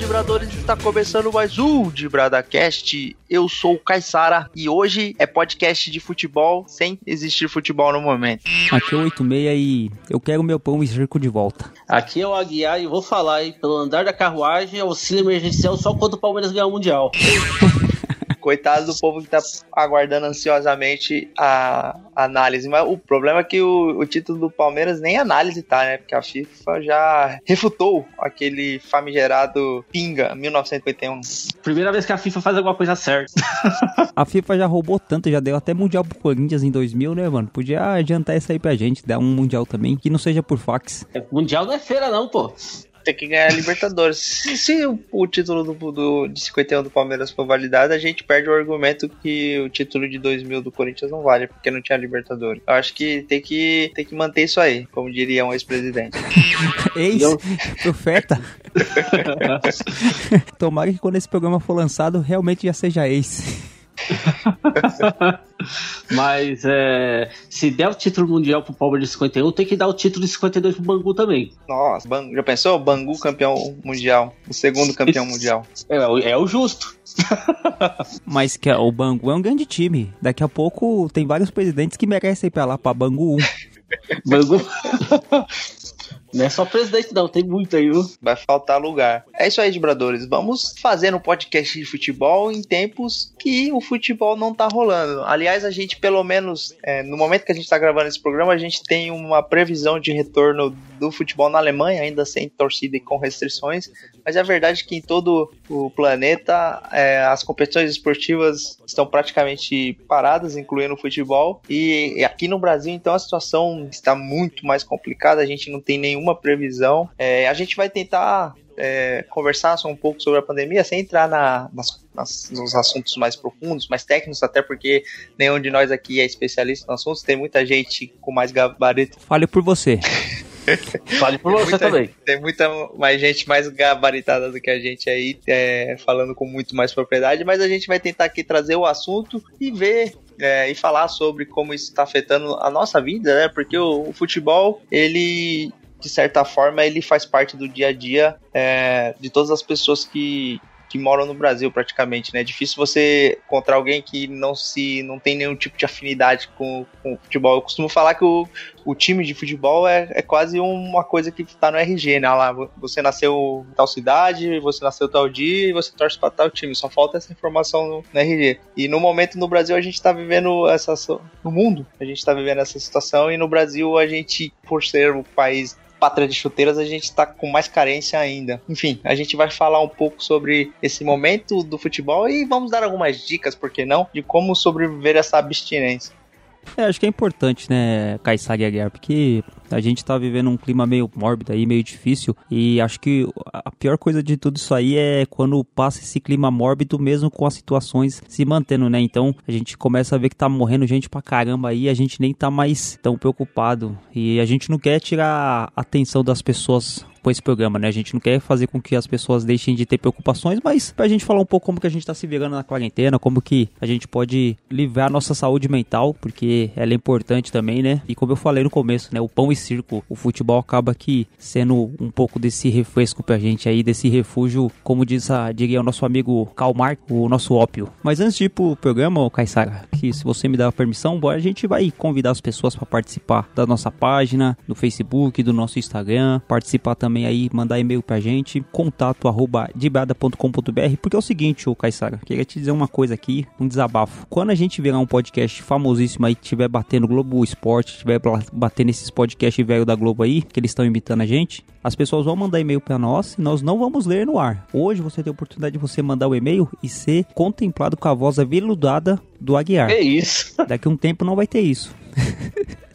Dibradores! Está começando mais um DibradaCast. Eu sou o Caissara e hoje é podcast de futebol sem existir futebol no momento. Aqui é o 86 e eu quero meu pão e circo de volta. Aqui é o Aguiar e vou falar aí, pelo andar da carruagem, auxílio emergencial só quando o Palmeiras ganhar o Mundial. Coitado do povo que tá aguardando ansiosamente a análise. Mas o problema é que o, o, título do Palmeiras nem análise tá, né? Porque a FIFA já refutou aquele famigerado Pinga 1951. Primeira vez que a FIFA faz alguma coisa certa. a FIFA já roubou tanto, já deu até Mundial pro Corinthians em 2000, né, mano? Podia adiantar isso aí pra gente, dar um Mundial também, que não seja por fax. mundial não é feira não, pô tem que ganhar a Libertadores. Se, se o, o, título do, do, de 51 do Palmeiras for validado, a gente perde o argumento que o título de 2000 do Corinthians não vale, porque não tinha Libertadores. Eu acho que tem que, tem que manter isso aí, como diria um ex-presidente. ex? Profeta? Tomara que quando esse programa for lançado, realmente já seja ex. Mas é, se der o título mundial pro Palmeiras de 51, tem que dar o título de 52 pro Bangu também. Nossa, já pensou? Bangu campeão mundial, o segundo campeão mundial. É, é o justo. Mas que o Bangu é um grande time. Daqui a pouco tem vários presidentes que merecem ir pra lá, pra Bangu 1. Bangu. Não é só presidente, não, tem muito aí, viu? Vai faltar lugar. É isso aí, Dibradores. Vamos fazer um podcast de futebol em tempos que o futebol não tá rolando. Aliás, a gente, pelo menos, é, no momento que a gente tá gravando esse programa, a gente tem uma previsão de retorno do futebol na Alemanha, ainda sem torcida e com restrições. Mas é verdade que em todo o planeta é, as competições esportivas estão praticamente paradas, incluindo o futebol. E, e aqui no Brasil, então, a situação está muito mais complicada. A gente não tem nenhum nenhuma previsão. É, a gente vai tentar é, conversar só um pouco sobre a pandemia, sem entrar na, nas, nas, nos assuntos mais profundos, mais técnicos, até porque nenhum de nós aqui é especialista no assunto, tem muita gente com mais gabarito. Fale por você. Fale por você muita, também. Tem muita mais gente mais gabaritada do que a gente aí, é, falando com muito mais propriedade, mas a gente vai tentar aqui trazer o assunto e ver é, e falar sobre como isso está afetando a nossa vida, né? Porque o, o, futebol, ele de certa forma, ele faz parte do dia a dia é, de todas as pessoas que, que moram no Brasil praticamente, né? É difícil você encontrar alguém que não se não tem nenhum tipo de afinidade com, com o futebol. Eu costumo falar que o, o time de futebol é, é quase uma coisa que tá no RG, né? Lá, você nasceu em tal cidade, você nasceu tal dia e você torce para tal time. Só falta essa informação no, no, RG. E no momento no Brasil a gente tá vivendo essa no mundo, a gente tá vivendo essa situação e no Brasil a gente por ser o país pátria de chuteiras, a gente está com mais carência ainda. Enfim, a gente vai falar um pouco sobre esse momento do futebol e vamos dar algumas dicas, por que não, de como sobreviver a essa abstinência. É, acho que é importante, né, e Aguiar, porque a gente tá vivendo um clima meio mórbido aí, meio difícil, e acho que a pior coisa de tudo isso aí é quando passa esse clima mórbido, mesmo com as situações se mantendo, né? Então a gente começa a ver que tá morrendo gente pra caramba aí, a gente nem tá mais tão preocupado, e a gente não quer tirar a atenção das pessoas com esse programa, né? A gente não quer fazer com que as pessoas deixem de ter preocupações, mas pra gente falar um pouco como que a gente tá se virando na quarentena, como que a gente pode livrar a nossa saúde mental, porque ela é importante também, né? E como eu falei no começo, né? O pão e circo, o futebol acaba aqui sendo um pouco desse refresco pra gente aí, desse refúgio, como diz a, diria o nosso amigo Karl Marx, o nosso ópio. Mas antes de ir pro programa, Kaysara, que se você me dá a permissão, bora, a gente vai convidar as pessoas para participar da nossa página, do Facebook, do nosso Instagram, participar também também aí, mandar e-mail pra gente, contato arroba dibrada.com.br, porque é o seguinte, ô Caissara, queria te dizer uma coisa aqui, um desabafo. Quando a gente virar um podcast famosíssimo aí, que tiver batendo Globo Esporte, tiver batendo esses podcasts velho da Globo aí, que eles estão imitando a gente, as pessoas vão mandar e-mail para nós e nós não vamos ler no ar. Hoje você tem a oportunidade de você mandar o e-mail e ser contemplado com a voz aveludada do Aguiar. É isso. Daqui a um tempo não vai ter isso.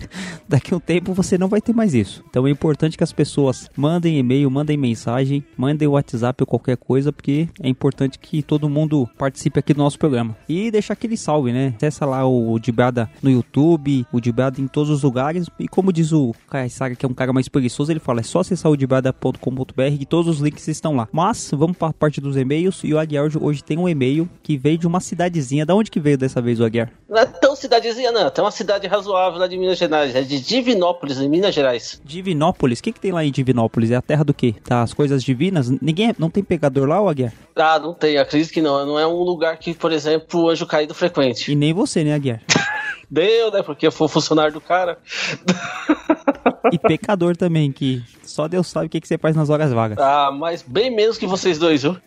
daqui a um tempo você não vai ter mais isso. Então é importante que as pessoas mandem e-mail, mandem mensagem, mandem WhatsApp ou qualquer coisa, porque é importante que todo mundo participe aqui do nosso programa. E deixar aquele salve, né? Acessa lá o Dibrada no YouTube, o Dibrada em todos os lugares. E como diz o Caissara, que é um cara mais preguiçoso, ele fala: é só acessar o dibrada.com.br e todos os links estão lá. Mas vamos para a parte dos e-mails. E o Aguiar hoje tem um e-mail que veio de uma cidadezinha. Da onde que veio dessa vez o Aguiar? Não é tão cidadezinha, não. Tem uma cidade razoável lá de Minas Gerais é de Divinópolis, em Minas Gerais. Divinópolis? O que, que tem lá em Divinópolis? É a terra do quê? Das coisas divinas? Ninguém, não tem pegador lá, Aguiar? Ah, não tem, acredito que não. Não é um lugar que, por exemplo, o anjo caído frequente. E nem você, né, Aguiar? Deu, né? Porque eu fui funcionário do cara. E pecador também, que só Deus sabe o que, que você faz nas horas vagas. Ah, mas bem menos que vocês dois, viu?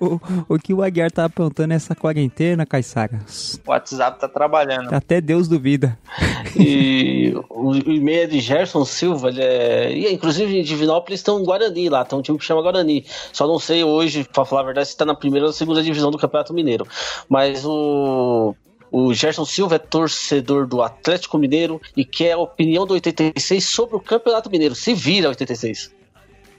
o, o que o Aguiar tá apontando é essa quarentena, Caissara. O WhatsApp tá trabalhando. Até Deus duvida. E o, o e-mail é de Gerson Silva, ele é. E, inclusive em Divinópolis tem um Guarani lá, tem um time que chama Guarani. Só não sei hoje, pra falar a verdade, se tá na primeira ou na segunda divisão do Campeonato Mineiro. Mas o. O Gerson Silva é torcedor do Atlético Mineiro e quer a opinião do 86 sobre o Campeonato Mineiro. Se vira 86.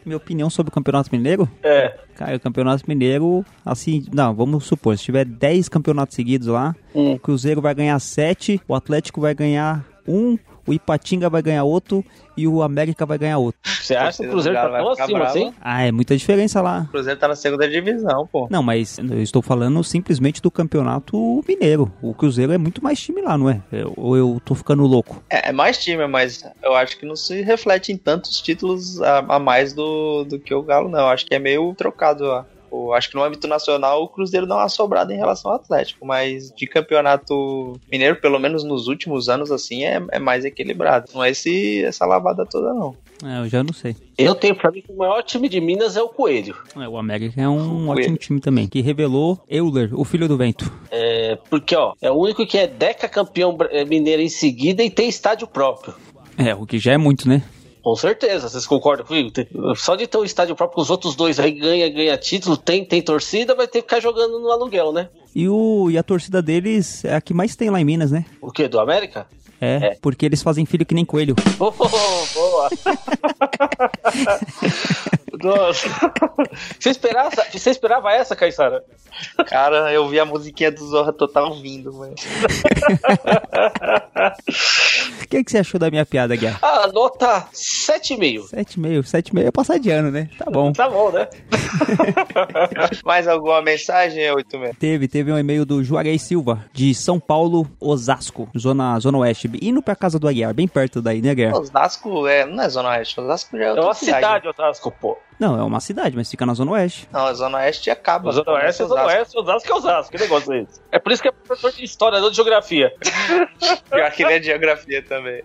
Minha opinião sobre o Campeonato Mineiro? É. Cara, o Campeonato Mineiro, assim, não, vamos supor, se tiver 10 campeonatos seguidos lá, Hum. o Cruzeiro vai ganhar 7, o Atlético vai ganhar 1, o Ipatinga vai ganhar outro e o América vai ganhar outro. Você acha que o Cruzeiro tá tão acima bravo. assim? Ah, é muita diferença lá. O Cruzeiro tá na segunda divisão, pô. Não, mas eu estou falando simplesmente do Campeonato Mineiro. O Cruzeiro é muito mais time lá, não é? Eu- Ou eu tô ficando louco? É, é mais time, mas eu acho que não se reflete em tantos títulos a, a mais do, do que o Galo, não. Eu acho que é meio trocado lá. Eu acho que no âmbito nacional o Cruzeiro dá uma sobrada em relação ao Atlético, mas de campeonato mineiro, pelo menos nos últimos anos, assim, é, é mais equilibrado. Não é esse, essa lavada toda, não. É, eu já não sei. Eu tenho pra mim que o maior time de Minas é o Coelho. É, o América é um O ótimo Coelho. time também, que revelou Euler, o filho do vento. É, porque, ó, é o único que é deca campeão mineiro em seguida e tem estádio próprio. É, o que já é muito, né? Com certeza, vocês concordam comigo? Só de ter um estádio próprio com os outros dois aí ganha, ganha título, tem, tem torcida, vai ter que ficar jogando no aluguel, né? E, o, e a torcida deles é a que mais tem lá em Minas, né? O quê? Do América? É, É. porque eles fazem filho que nem coelho. Oh, boa! Nossa. Você esperava, você esperava essa, Caissara? Cara, eu vi a musiquinha do Zorra Total vindo, velho. O que, que você achou da minha piada, Guerra? Ah, nota 7,5. 7,5. 7,5 é passar de ano, né? Tá bom. Tá bom, né? Mais alguma mensagem, 86? Teve, teve um e-mail do Juarez Silva, de São Paulo, Osasco, zona, zona oeste, indo pra casa do Aguiar, bem perto daí, né, Guerra? Osasco é, não é Zona Oeste, Osasco já é É outra uma cidade, Osasco, pô. Não, é uma cidade, mas fica na zona oeste. Não, a Zona Oeste acaba. A Zona Oeste é Zona Oeste, Osasco é Osasco. Que negócio é esse? É por isso que é professor de história, não de geografia. Pior que ele é de geografia também.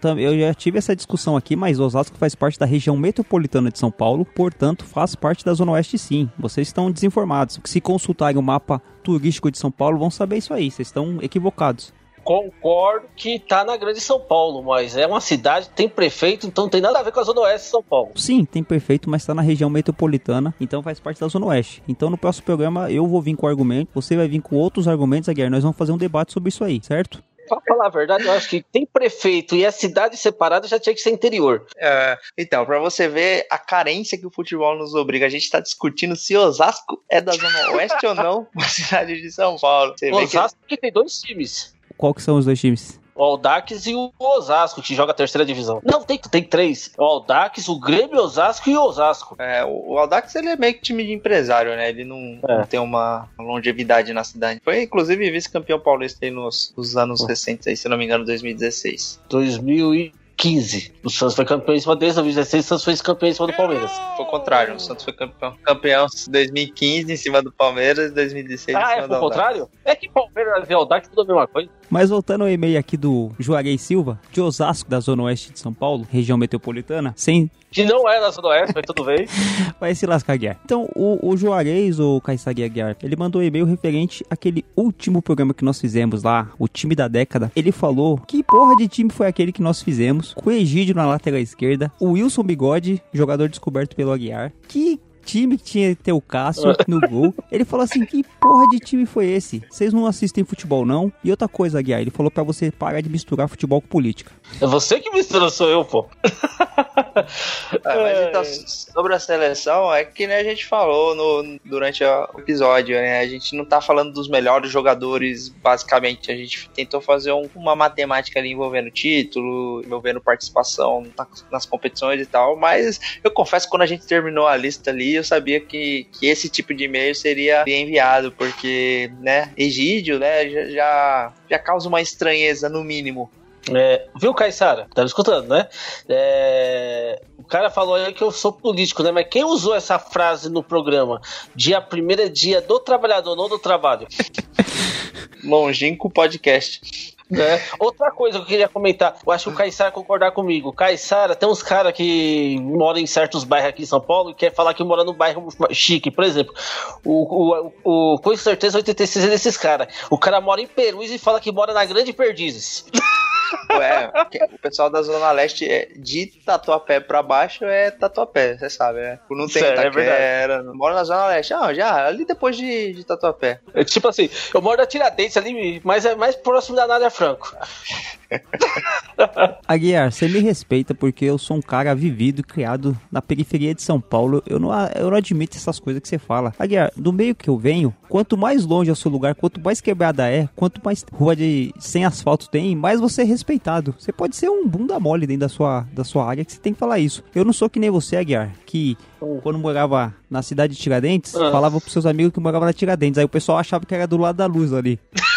Tam- Eu já tive essa discussão aqui, mas Osasco faz parte da região metropolitana de São Paulo, portanto faz parte da Zona Oeste sim. Vocês estão desinformados. Se consultarem o mapa turístico de São Paulo, vão saber isso aí. Vocês estão equivocados. Concordo que tá na grande São Paulo, mas é uma cidade, tem prefeito, então não tem nada a ver com a Zona Oeste de São Paulo. Sim, tem perfeito, mas está na região metropolitana, então faz parte da Zona Oeste. Então no próximo programa eu vou vir com argumento, você vai vir com outros argumentos, Aguiar. Nós vamos fazer um debate sobre isso aí, certo? Pra falar a verdade, eu acho que tem prefeito e a cidade separada já tinha que ser interior. É, então, pra você ver a carência que o futebol nos obriga, a gente tá discutindo se Osasco é da Zona Oeste ou não, uma cidade de São Paulo. Você O vê que Osasco que tem dois times. Qual que são os dois times? O Aldax e o Osasco, que joga a terceira divisão. Não, tem, tem três. O Aldax, o Grêmio, o Osasco e o Osasco. é, o o Aldax ele é meio que time de empresário, né? Ele não, É. não tem uma longevidade na cidade. Foi inclusive vice-campeão paulista aí nos, nos anos recentes, aí, se não me engano, 2016. 2015. O Santos foi campeão em cima deles, 2016 o Santos foi campeão em cima do Palmeiras. Foi o contrário, o Santos foi campeão. Campeão em 2015 em cima do Palmeiras, 2016 em Ah, cima é do foi o Aldax. contrário? É que Palmeiras e Aldax tudo a mesma coisa. Mas voltando ao e-mail aqui do Juarez Silva, de Osasco, da Zona Oeste de São Paulo, região metropolitana, sem Que não é Zona Oeste, mas tudo bem. vai se lascar, Guiar. Então, o, o Juarez, o Kaysagi Aguiar, ele mandou um e-mail referente àquele último programa que nós fizemos lá, o time da década. Ele falou que porra de time foi aquele que nós fizemos, com o Egídio na lateral esquerda, o Wilson Bigode, jogador descoberto pelo Aguiar. Que time que tinha que ter o Cássio no gol. Ele falou assim: que porra de time foi esse? Vocês não assistem futebol, não? E outra coisa, Aguiar, ele falou pra você parar de misturar futebol com política. É você que mistura, sou eu, pô. Mas É. então, sobre a seleção, é que né, a gente falou no, durante o episódio, né? A gente não tá falando dos melhores jogadores, basicamente. A gente tentou fazer um- uma matemática ali envolvendo título, envolvendo participação na- nas competições e tal. Mas eu confesso que quando a gente terminou a lista ali, eu sabia que, que esse tipo de e-mail seria enviado, porque, né, Egídio, né, já, já causa uma estranheza, no mínimo. É, viu, Caissara? Tá me escutando, né? É, o cara falou aí que eu sou político, né? Mas quem usou essa frase no programa? Dia primeiro é dia do trabalhador, não do trabalho. Longínquo podcast. É. Outra coisa que eu queria comentar, eu acho que o Caissara concordar comigo. Caissara, tem uns caras que moram em certos bairros aqui em São Paulo e quer falar que mora no bairro chique. Por exemplo, o, o, o com certeza 86 é desses caras. O cara mora em Perus e fala que mora na Grande Perdizes. Ué, o pessoal da Zona Leste é de Tatuapé pra baixo é Tatuapé, você sabe, né? Não tem Sério, Itaquera, é mora na Zona Leste. Não, já, ali depois de, de Tatuapé. É tipo assim, eu moro na Tiradentes ali, mas é mais próximo da Nádia Franco. Aguiar, você me respeita porque eu sou um cara vivido e criado na periferia de São Paulo. Eu não, eu não admito essas coisas que você fala. Aguiar, do meio que eu venho, quanto mais longe é o seu lugar, quanto mais quebrada é, quanto mais rua de sem asfalto tem, mais você é respeitado. Você pode ser um bunda mole dentro da sua, da sua área que você tem que falar isso. Eu não sou que nem você, Aguiar, que quando morava na cidade de Tiradentes, ah. falava pros seus amigos que morava na Tiradentes. Aí o pessoal achava que era do lado da luz ali.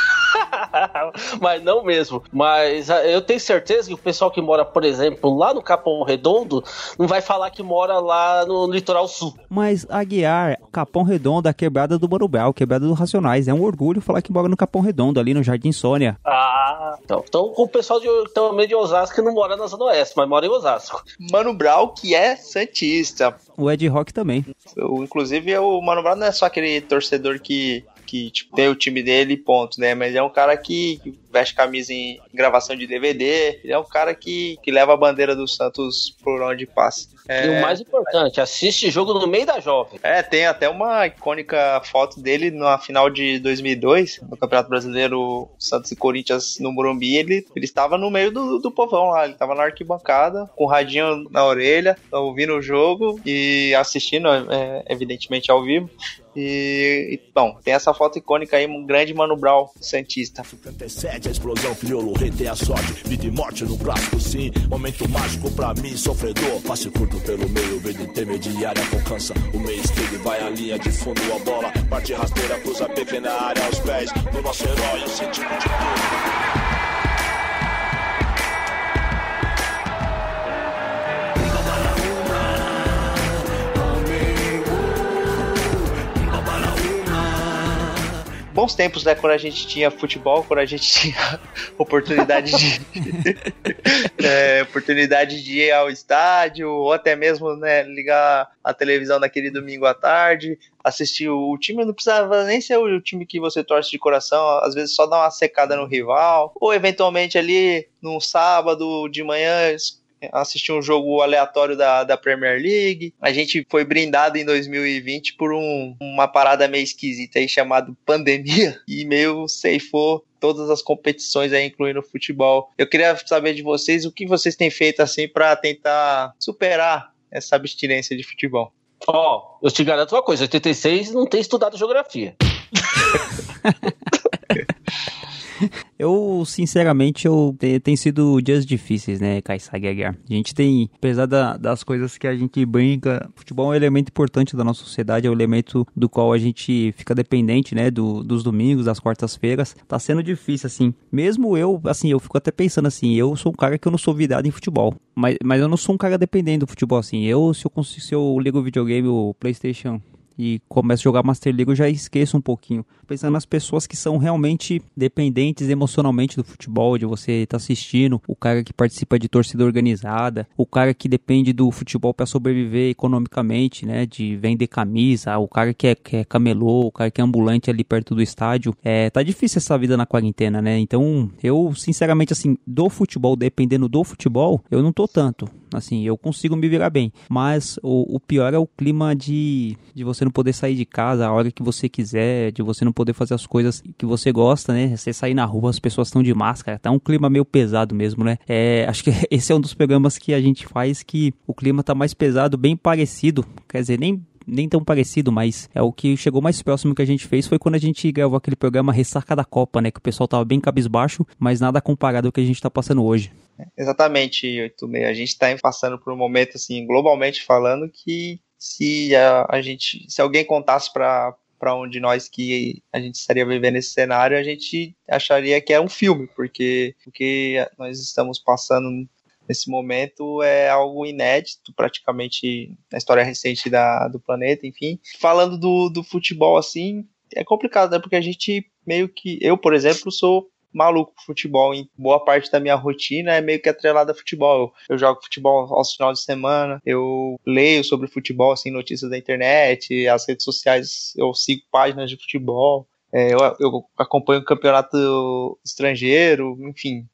mas não mesmo. Mas ah, eu tenho certeza que o pessoal que mora, por exemplo, lá no Capão Redondo, não vai falar que mora lá no litoral sul. Mas Aguiar, Capão Redondo, a quebrada do Borubel, quebrada do Racionais. É um orgulho falar que mora no Capão Redondo, ali no Jardim Sônia. Ah, então. Então o pessoal de, também de Osasco que não mora na Zona Oeste, mas mora em Osasco. Mano Brau, que é Santista. O Ed Rock também. Eu, inclusive, o Mano Brown não é só aquele torcedor que que tipo, tem o time dele ponto, né? Mas é um cara que, que veste camisa em gravação de DVD, ele é um cara que, que leva a bandeira do Santos por onde passa. É... E o mais importante, assiste jogo no meio da jovem. É, tem até uma icônica foto dele na final de 2002, no Campeonato Brasileiro Santos e Corinthians no Morumbi. Ele, ele estava no meio do, do povão lá, ele estava na arquibancada, com o radinho na orelha, ouvindo o jogo e assistindo, é, evidentemente, ao vivo. E, e, bom, tem essa foto icônica aí, um grande Mano Brown Santista. 77, a explosão, crioulo, rei tem a sorte, vida e morte no clássico sim, momento mágico pra mim, sofredor, passe curto pelo meio, vida intermediária com cansa, o meio esquerdo vai a linha de fundo, a bola, parte rasteira, cruza pequena área aos pés, do nosso herói, o sentido de tudo. Bons tempos, né? Quando a gente tinha futebol, quando a gente tinha oportunidade de é, oportunidade de ir ao estádio, ou até mesmo né, ligar a televisão naquele domingo à tarde, assistir o, time, não precisava nem ser o time que você torce de coração, às vezes só dar uma secada no rival, ou eventualmente ali num sábado de manhã assistir um jogo aleatório da, da Premier League. A gente foi brindado em 2020 por um, uma parada meio esquisita aí chamada pandemia e meio ceifou todas as competições aí, incluindo o futebol. Eu queria saber de vocês o que vocês têm feito assim para tentar superar essa abstinência de futebol. Ó, oh, eu te garanto uma coisa, 86 não tem estudado geografia. eu, sinceramente, eu tem sido dias difíceis, né, Kaysag Aguiar? A gente tem, apesar da, das coisas que a gente brinca, futebol é um elemento importante da nossa sociedade, é um elemento do qual a gente fica dependente, né, do, dos domingos, das quartas-feiras. Tá sendo difícil, assim. Mesmo eu, assim, eu fico até pensando assim, eu sou um cara que eu não sou virado em futebol, mas, mas eu não sou um cara dependente do futebol, assim. Eu, se eu, consigo, se eu ligo o videogame, o Playstation e começo a jogar Master League, eu já esqueço um pouquinho. Pensando nas pessoas que são realmente dependentes emocionalmente do futebol, de você estar tá assistindo, o cara que participa de torcida organizada, o cara que depende do futebol para sobreviver economicamente, né? De vender camisa, o cara que é, que é camelô, o cara que é ambulante ali perto do estádio. É, tá difícil essa vida na quarentena, né? Então, eu, sinceramente, assim, do futebol, dependendo do futebol, eu não tô tanto. Assim, eu consigo me virar bem. Mas o, o pior é o clima de, de você não poder sair de casa a hora que você quiser, de você não poder fazer as coisas que você gosta, né? Você sair na rua, as pessoas estão de máscara, tá um clima meio pesado mesmo, né? É, acho que esse é um dos programas que a gente faz que o clima tá mais pesado, bem parecido. Quer dizer, nem nem tão parecido, mas é o que chegou mais próximo que a gente fez foi quando a gente gravou aquele programa Ressaca da Copa, né? Que o pessoal tava bem cabisbaixo, mas nada comparado ao que a gente tá passando hoje. Exatamente, 86. A gente tá passando por um momento, assim, globalmente falando, que se a, a gente, se alguém contasse para para onde nós que a gente estaria vivendo esse cenário, a gente acharia que é um filme, porque o que nós estamos passando nesse momento é algo inédito, praticamente na história recente da, do planeta, enfim. Falando do, do futebol assim, é complicado, né? Porque a gente meio que. Eu, por exemplo, sou maluco por futebol. Em boa parte da minha rotina é meio que atrelada a futebol. Eu, eu jogo futebol aos finais de semana, eu leio sobre futebol, assim, notícias da internet, as redes sociais, eu sigo páginas de futebol. É, eu, eu acompanho o campeonato estrangeiro, enfim,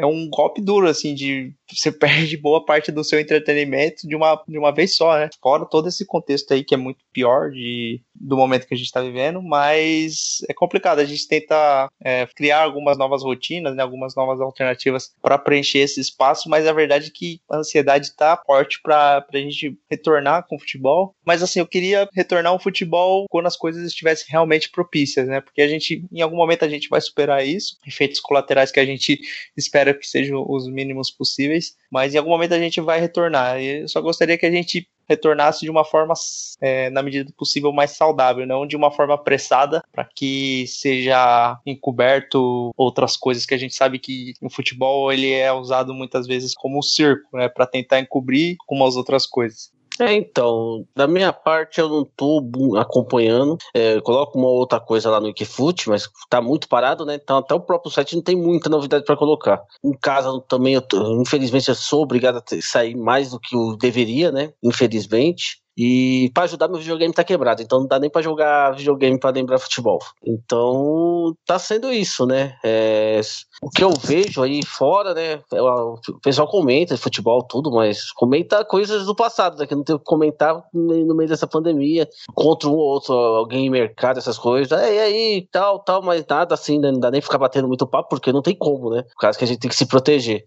é um golpe duro, assim, de você perde boa parte do seu entretenimento de uma, de uma vez só, né? Fora todo esse contexto aí que é muito pior de, do momento que a gente está vivendo, mas é complicado. A gente tenta é, criar algumas novas rotinas, né, algumas novas alternativas para preencher esse espaço, mas a verdade é que a ansiedade está forte para a gente retornar com o futebol. Mas assim, eu queria retornar ao futebol quando as coisas estivessem realmente propícias, né? Porque a gente, em algum momento, a gente vai superar isso, efeitos colaterais que a gente espera que sejam os mínimos possíveis, mas em algum momento a gente vai retornar. E eu só gostaria que a gente retornasse de uma forma, é, na medida do possível, mais saudável, não de uma forma apressada, para que seja encoberto outras coisas que a gente sabe que no futebol ele é usado muitas vezes como um circo, né, para tentar encobrir algumas outras coisas. É, então, da minha parte eu não tô acompanhando. É, coloco uma outra coisa lá no Wikifoot, mas tá muito parado, né? Então até o próprio site não tem muita novidade para colocar. Em casa também, eu tô, infelizmente, eu sou obrigado a sair mais do que eu deveria, né? Infelizmente. E para ajudar, meu videogame tá quebrado, então não dá nem para jogar videogame para lembrar futebol. Então tá sendo isso, né? É, o que eu vejo aí fora, né? É, o pessoal comenta futebol, tudo, mas comenta coisas do passado, né? Que não tem o que comentar no meio dessa pandemia, contra um ou outro, alguém em mercado, essas coisas. E aí, tal, tal, mas nada assim, né? não dá nem ficar batendo muito papo, porque não tem como, né? Por causa que a gente tem que se proteger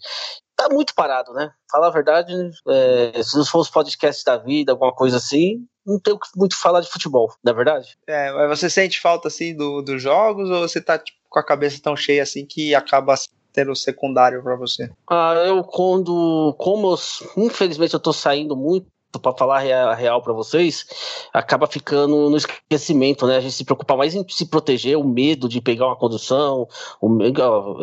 tá muito parado, né? Falar a verdade, é, se não fosse podcast da vida, alguma coisa assim, não tem muito falar de futebol, não é verdade? É, mas você sente falta, assim, do, dos jogos ou você tá tipo, com a cabeça tão cheia assim que acaba tendo secundário para você? Ah, eu quando, como eu, infelizmente eu tô saindo muito para falar a real para vocês, acaba ficando no esquecimento, né? A gente se preocupa mais em se proteger, o medo de pegar uma condução, o,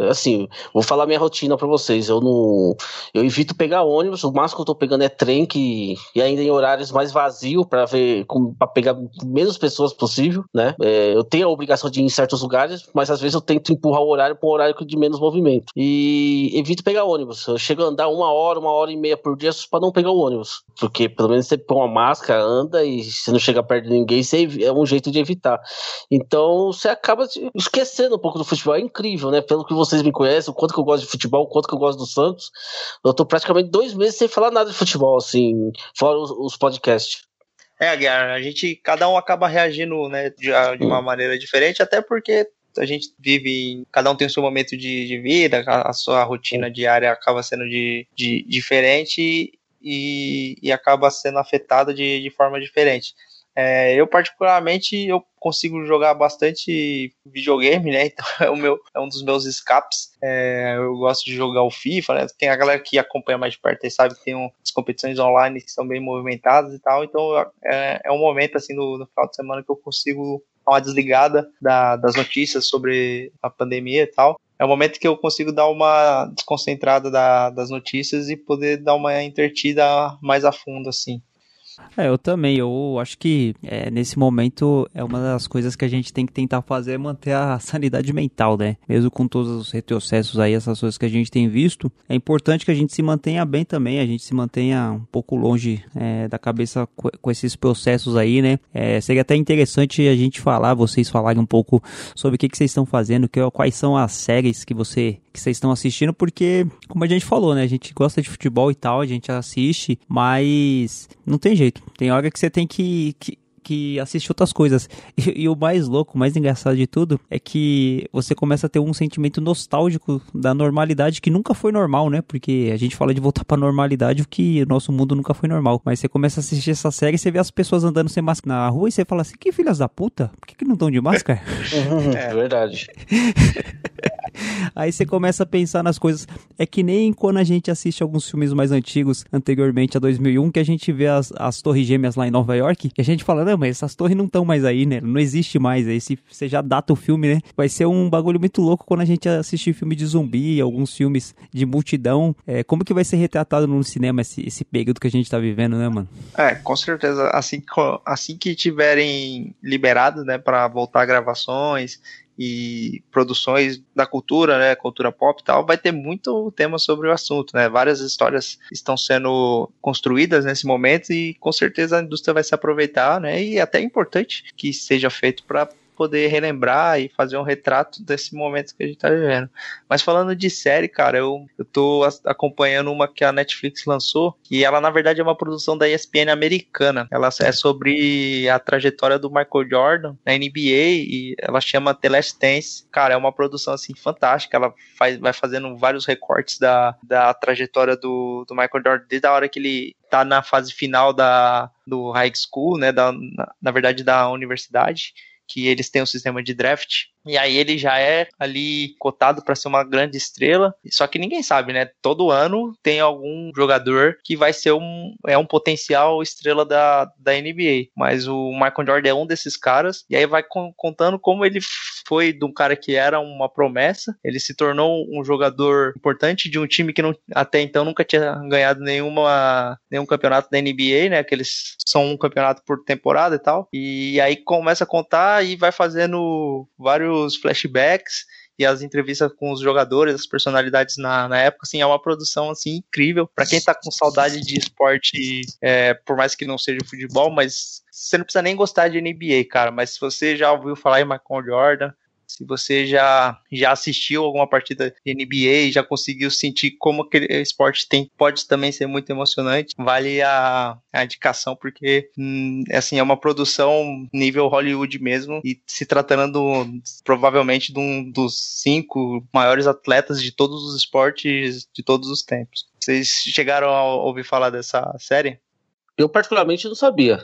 assim, vou falar minha rotina para vocês. Eu não, eu evito pegar ônibus. O máximo que eu tô pegando é trem que e ainda em horários mais vazios para ver, para pegar menos pessoas possível, né? É, eu tenho a obrigação de ir em certos lugares, mas às vezes eu tento empurrar o horário para um horário de menos movimento e evito pegar ônibus. Eu chego a andar uma hora, uma hora e meia por dia para não pegar o ônibus, porque pelo menos você põe uma máscara, anda e se não chega perto de ninguém, você é um jeito de evitar. Então você acaba esquecendo um pouco do futebol. É incrível, né? Pelo que vocês me conhecem, o quanto que eu gosto de futebol, o quanto que eu gosto do Santos. Eu tô praticamente dois meses sem falar nada de futebol, assim, fora os, os podcasts. É, Guilherme, a gente, cada um acaba reagindo, né, de, de uma maneira diferente, até porque a gente vive, cada um tem o seu momento de, de vida, a, a sua rotina diária acaba sendo de, de diferente e, e acaba sendo afetada de, de forma diferente. É, eu particularmente eu consigo jogar bastante videogame, né? Então é, o meu, é um dos meus escapes. É, eu gosto de jogar o FIFA, né? Tem a galera que acompanha mais de perto e sabe que tem um, as competições online que são bem movimentadas e tal. Então é, é um momento assim no, no final de semana que eu consigo dar uma desligada da, das notícias sobre a pandemia e tal é o momento que eu consigo dar uma desconcentrada da, das notícias e poder dar uma intertida mais a fundo, assim. É, eu também. Eu acho que é, nesse momento é uma das coisas que a gente tem que tentar fazer é manter a sanidade mental, né? Mesmo com todos os retrocessos aí, essas coisas que a gente tem visto, é importante que a gente se mantenha bem também, a gente se mantenha um pouco longe é, da cabeça com, esses processos aí, né? É, seria até interessante a gente falar, vocês falarem um pouco sobre o que, que vocês estão fazendo, que, quais são as séries que você que vocês estão assistindo, porque, como a gente falou, né? A gente gosta de futebol e tal, a gente assiste, mas não tem jeito. Tem hora que você tem que, que que assiste outras coisas. E, e, o mais louco, o mais engraçado de tudo, é que você começa a ter um sentimento nostálgico da normalidade que nunca foi normal, né? Porque a gente fala de voltar pra normalidade, o que o nosso mundo nunca foi normal. Mas você começa a assistir essa série e você vê as pessoas andando sem máscara na rua e você fala assim, que filhas da puta? Por que, que não estão de máscara? é verdade. Aí você começa a pensar nas coisas. É que nem quando a gente assiste alguns filmes mais antigos, anteriormente a 2001, que a gente vê as, as torres gêmeas lá em Nova York, e a gente fala, não, mas essas torres não estão mais aí, né? Não existe mais. Aí se você já data o filme, né? Vai ser um bagulho muito louco quando a gente assistir filme de zumbi, alguns filmes de multidão. É, como que vai ser retratado no cinema esse, esse período que a gente tá vivendo, né, mano? É, com certeza. Assim, assim que tiverem liberado, né, para voltar gravações e produções da cultura, né, cultura pop e tal, vai ter muito tema sobre o assunto, né? Várias histórias estão sendo construídas nesse momento e com certeza a indústria vai se aproveitar, né? E é até é importante que seja feito para poder relembrar e fazer um retrato desse momento que a gente tá vivendo. Mas falando de série, cara, eu, eu tô acompanhando uma que a Netflix lançou, e ela na verdade é uma produção da ESPN americana. Ela é sobre a trajetória do Michael Jordan na NBA e ela chama The Last Dance. Cara, é uma produção assim fantástica. Ela faz, vai fazendo vários recortes da, da trajetória do, do Michael Jordan desde a hora que ele tá na fase final da, do high school, né, da, na, na verdade da universidade que eles têm um sistema de draft e aí ele já é ali cotado para ser uma grande estrela. Só que ninguém sabe, né? Todo ano tem algum jogador que vai ser um, é um potencial estrela da, da NBA. Mas o Michael Jordan é um desses caras. E aí vai contando como ele foi de um cara que era uma promessa. Ele se tornou um jogador importante de um time que não, até então nunca tinha ganhado nenhuma, nenhum campeonato da NBA, né? Que eles são um campeonato por temporada e tal. E aí começa a contar e vai fazendo vários os flashbacks e as entrevistas com os jogadores, as personalidades na, na época, assim, é uma produção assim incrível. Para quem tá com saudade de esporte, é, por mais que não seja futebol, mas você não precisa nem gostar de NBA, cara. Mas se você já ouviu falar em Michael Jordan, se você já, já assistiu alguma partida de NBA, já conseguiu sentir como aquele esporte tem, pode também ser muito emocionante, vale a, a indicação, porque hum, assim, é uma produção nível Hollywood mesmo, e se tratando provavelmente de um dos cinco maiores atletas de todos os esportes de todos os tempos. Vocês chegaram a ouvir falar dessa série? Eu particularmente não sabia.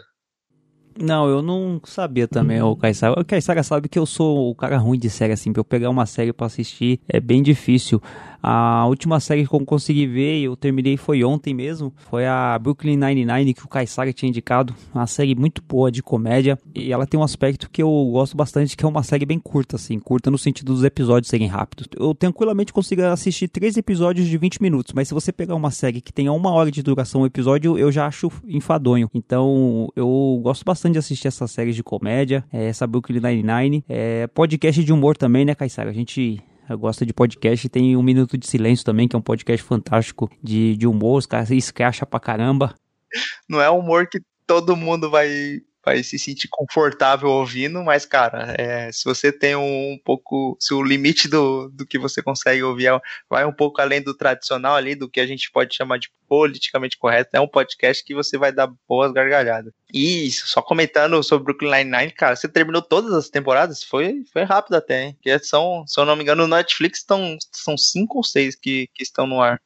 Não, eu não sabia também, o Kaysara. O Kaysara sabe que eu sou o cara ruim de série, assim, pra eu pegar uma série para assistir é bem difícil. A última série que eu consegui ver, eu terminei foi ontem mesmo, foi a Brooklyn Nine-Nine que o Kaysara tinha indicado. Uma série muito boa de comédia e ela tem um aspecto que eu gosto bastante, que é uma série bem curta, assim, curta no sentido dos episódios serem rápidos. Eu tranquilamente consigo assistir três episódios de 20 minutos, mas se você pegar uma série que tenha uma hora de duração o episódio, eu já acho enfadonho. Então, eu gosto bastante de assistir essa série de comédia, é, essa Brooklyn Nine-Nine. É, podcast de humor também, né, Kaysara? A gente gosta de podcast. Tem Um Minuto de Silêncio também, que é um podcast fantástico de, de humor. Os caras escracha pra caramba. Não é humor que todo mundo vai vai se sentir confortável ouvindo, mas, cara, é, se você tem um, pouco, se o limite do, do que você consegue ouvir é, vai um pouco além do tradicional ali, do que a gente pode chamar de politicamente correto, é um podcast que você vai dar boas gargalhadas. E só comentando sobre Brooklyn Nine-Nine, cara, você terminou todas as temporadas? Foi, foi rápido até, hein? Que são, se eu não me engano, no Netflix estão, são cinco ou seis que, que estão no ar.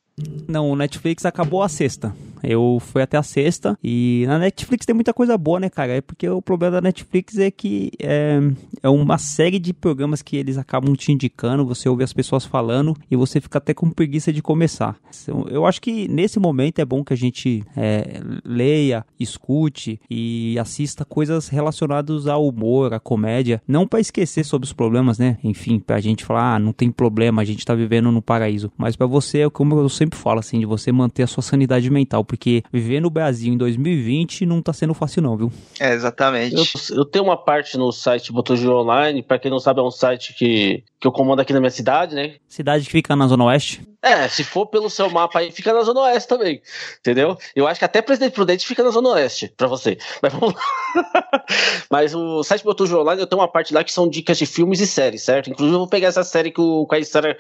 Não, o Netflix acabou a sexta. Eu fui até a sexta e na Netflix tem muita coisa boa, né, cara? É porque o problema da Netflix é que é, é uma série de programas que eles acabam te indicando, você ouve as pessoas falando e você fica até com preguiça de começar. Então, eu acho que nesse momento é bom que a gente é, leia, escute e assista coisas relacionadas ao humor, à comédia, não para esquecer sobre os problemas, né? Enfim, pra gente falar, ah, não tem problema, a gente tá vivendo no paraíso, mas para você, como eu sempre falo assim, de você manter a sua sanidade mental, porque viver no Brasil em 2020 não tá sendo fácil não, viu? É, exatamente. Eu, eu tenho uma parte no site Botojo Online, para quem não sabe é um site que, que eu comando aqui na minha cidade, né? Cidade que fica na Zona Oeste? É, se for pelo seu mapa aí, fica na Zona Oeste também. Entendeu? Eu acho que até Presidente Prudente fica na Zona Oeste, pra você. Mas vamos lá. Mas o site Botujo Online, eu tenho uma parte lá que são dicas de filmes e séries, certo? Inclusive, eu vou pegar essa série que o Caissara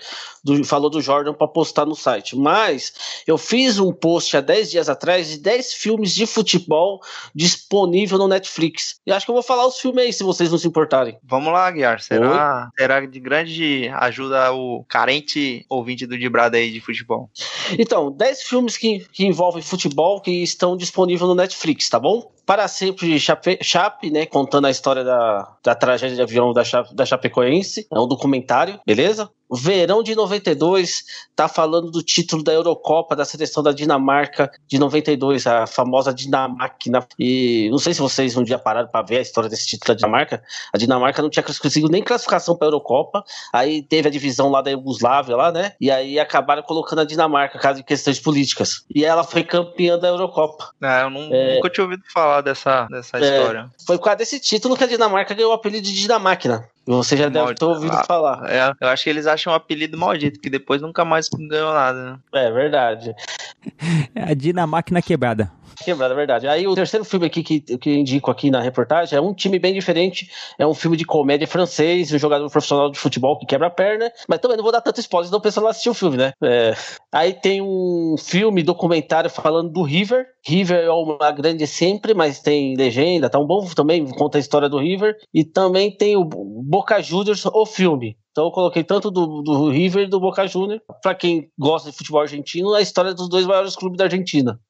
falou do Jordan pra postar no site. Mas eu fiz um post há 10 dias atrás de 10 filmes de futebol disponível no Netflix. E acho que eu vou falar os filmes aí, se vocês não se importarem. Vamos lá, Guiar. Será, será de grande ajuda o carente ouvinte do Dibrado aí de futebol. Então, 10 filmes que, que envolvem futebol que estão disponíveis no Netflix, tá bom? Para Sempre Chape, Chape, né? Contando a história da, da tragédia de avião da, Chape, da Chapecoense. É um documentário, beleza? Verão de 92 tá falando do título da Eurocopa da seleção da Dinamarca de 92, a famosa Dinamáquina. E não sei se vocês um dia pararam para ver a história desse título da Dinamarca. A Dinamarca não tinha conseguido nem classificação para a Eurocopa. Aí teve a divisão lá da Iugoslávia lá, né? E aí acabaram colocando a Dinamarca, caso de questões políticas. E ela foi campeã da Eurocopa. É, eu não, é, nunca tinha ouvido falar dessa, dessa é, história. Foi por causa desse título que a Dinamarca ganhou o apelido de Dinamáquina. Você já deve ter ouvido ah, falar. É, eu acho que eles acham um apelido maldito, que depois nunca mais ganhou nada, né? É verdade. É a Dinamáquina quebrada. Quebrada, é verdade. Aí o terceiro filme aqui que, que indico aqui na reportagem é um time bem diferente. É um filme de comédia francês, um jogador profissional de futebol que quebra a perna. Mas também não vou dar tanto spoiler, senão o pessoal assistir o filme, né? É. Aí tem um filme, documentário falando do River. River é uma grande sempre, mas tem legenda, tá um bom também, conta a história do River. E também tem o Boca Juniors, o filme. Então eu coloquei tanto do, do River e do Boca Juniors. Para quem gosta de futebol argentino, a história dos dois maiores clubes da Argentina,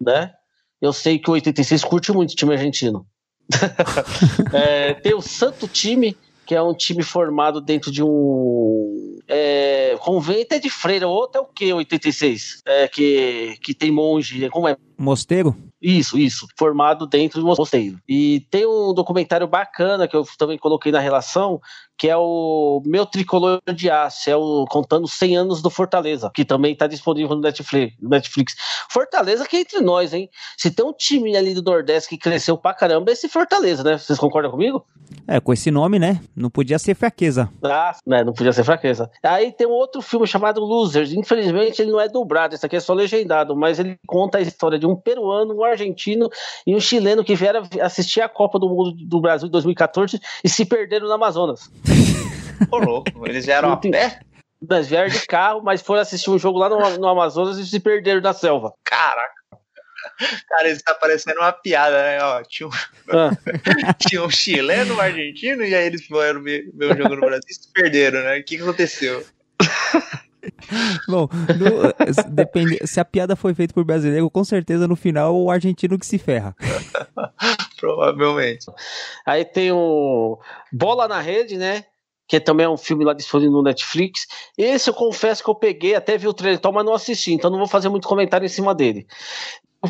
né? Eu sei que o 86 curte muito o time argentino. é, tem o Santo Time, que é um time formado dentro de um é, convento é de freira, outro é o que 86? É, que, que tem monge, como é? Mosteiro? Isso, isso. Formado dentro de um mosteiro. E tem um documentário bacana que eu também coloquei na relação, que é o Meu Tricolor de Aço, é o contando 100 anos do Fortaleza, que também está disponível no Netflix. Fortaleza que é entre nós, hein? Se tem um time ali do Nordeste que cresceu pra caramba, é esse Fortaleza, né? Vocês concordam comigo? É, com esse nome, né? Não podia ser fraqueza. Ah, né? Não podia ser fraqueza. Aí tem um outro filme chamado Losers. Infelizmente ele não é dublado, esse aqui é só legendado, mas ele conta a história de um peruano, um argentino e um chileno que vieram assistir a Copa do Mundo do Brasil em 2014 e se perderam no Amazonas. Ô, louco, eles vieram a pé? Eles vieram de carro, mas foram assistir um jogo lá no, no Amazonas e se perderam na selva. Caraca. Cara, isso tá parecendo uma piada, né? Ó, tinha, um, ah. tinha um chileno, um argentino, e aí eles foram ver, o jogo no Brasil e se perderam, né? O que, que aconteceu? Bom, no, depende, se a piada foi feita por brasileiro, com certeza no final o argentino que se ferra. Provavelmente. Aí tem o Bola na Rede, né? Que também é um filme lá disponível no Netflix. Esse eu confesso que eu peguei, até vi o trailer, mas não assisti, então não vou fazer muito comentário em cima dele.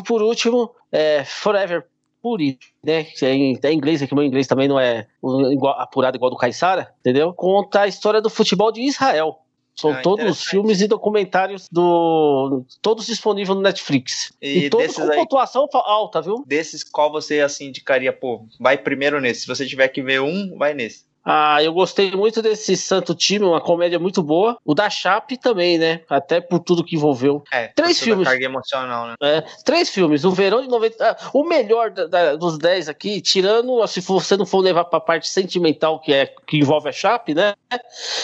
Por último, é Forever Puri, né? É em, é em inglês, aqui meu inglês também não é igual, apurado igual do Caissara, entendeu? Conta a história do futebol de Israel. São ah, todos os filmes e documentários do. Todos disponíveis no Netflix. E, e todos com aí, pontuação alta, viu? Desses, qual você assim indicaria, pô, vai primeiro nesse. Se você tiver que ver um, vai nesse. Ah, eu gostei muito desse Santo Time, uma comédia muito boa. O da Chape também, né? Até por tudo que envolveu. É, três filmes. Carga emocional, né? É, três filmes. O Verão de 90. Ah, o melhor da, da, dos dez aqui, tirando, se você não for levar pra parte sentimental, que é que envolve a Chape, né?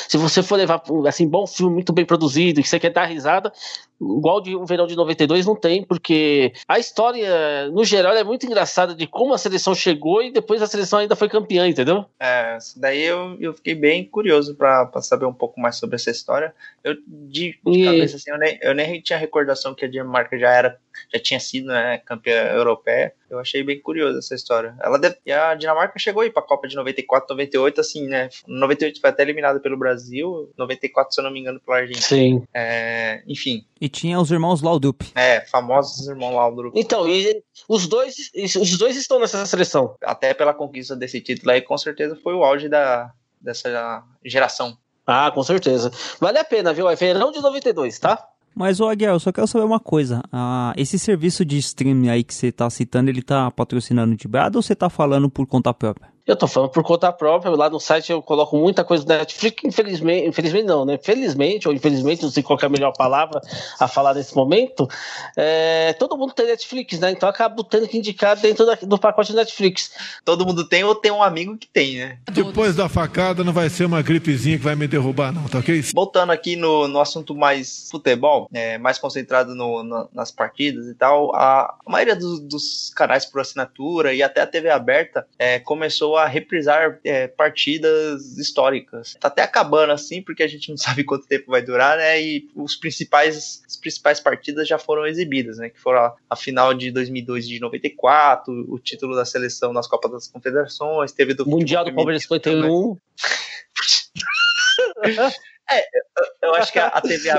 Se você for levar, assim, bom filme, muito bem produzido, e você quer dar risada, igual de o verão de 92 não tem, porque a história, no geral, é muito engraçada de como a seleção chegou e depois a seleção ainda foi campeã, entendeu? É, daí eu, eu fiquei bem curioso para saber um pouco mais sobre essa história. Eu, de, de e... cabeça, assim, eu nem, eu nem tinha recordação que a Dinamarca já era, já tinha sido, né, campeã europeia. Eu achei bem curioso essa história. Ela deve, e a Dinamarca chegou aí para a Copa de 94, 98, assim, né? 98 foi até eliminada pelo Brasil, 94, se eu não me engano, pela Argentina. Sim. É, enfim. E tinha os irmãos Laudrup. É, famosos irmãos Laudrup. Então, e os dois, os dois estão nessa seleção. Até pela conquista desse título aí, com certeza foi o auge da, dessa geração. Ah, com certeza. Vale a pena, viu? É verão de 92, tá? Mas, ô Aguiar, eu só quero saber uma coisa. Ah, esse serviço de streaming aí que você tá citando, ele tá patrocinando de brado ou você tá falando por conta própria? Eu tô falando por conta própria, lá no site eu coloco muita coisa do Netflix, infelizmente, infelizmente não, né? Felizmente, ou infelizmente, não sei qual é a melhor palavra a falar nesse momento, é, todo mundo tem Netflix, né? Então eu acabo tendo que indicar dentro da, do pacote Netflix. Todo mundo tem ou tem um amigo que tem, né? Depois da facada não vai ser uma gripezinha que vai me derrubar não, tá ok? Voltando aqui no, no assunto mais futebol, é, mais concentrado no, no, nas partidas e tal, a, a maioria dos, dos canais por assinatura e até a TV aberta é, começou começou a reprisar é, partidas históricas. Tá até acabando assim, porque a gente não sabe quanto tempo vai durar, né? E os principais, as principais partidas já foram exibidas, né? Que foram a, final de 2002 de 94, o título da seleção nas Copas das Confederações, teve do Mundial do Palmeiras 51. é, eu, eu acho que a, a TV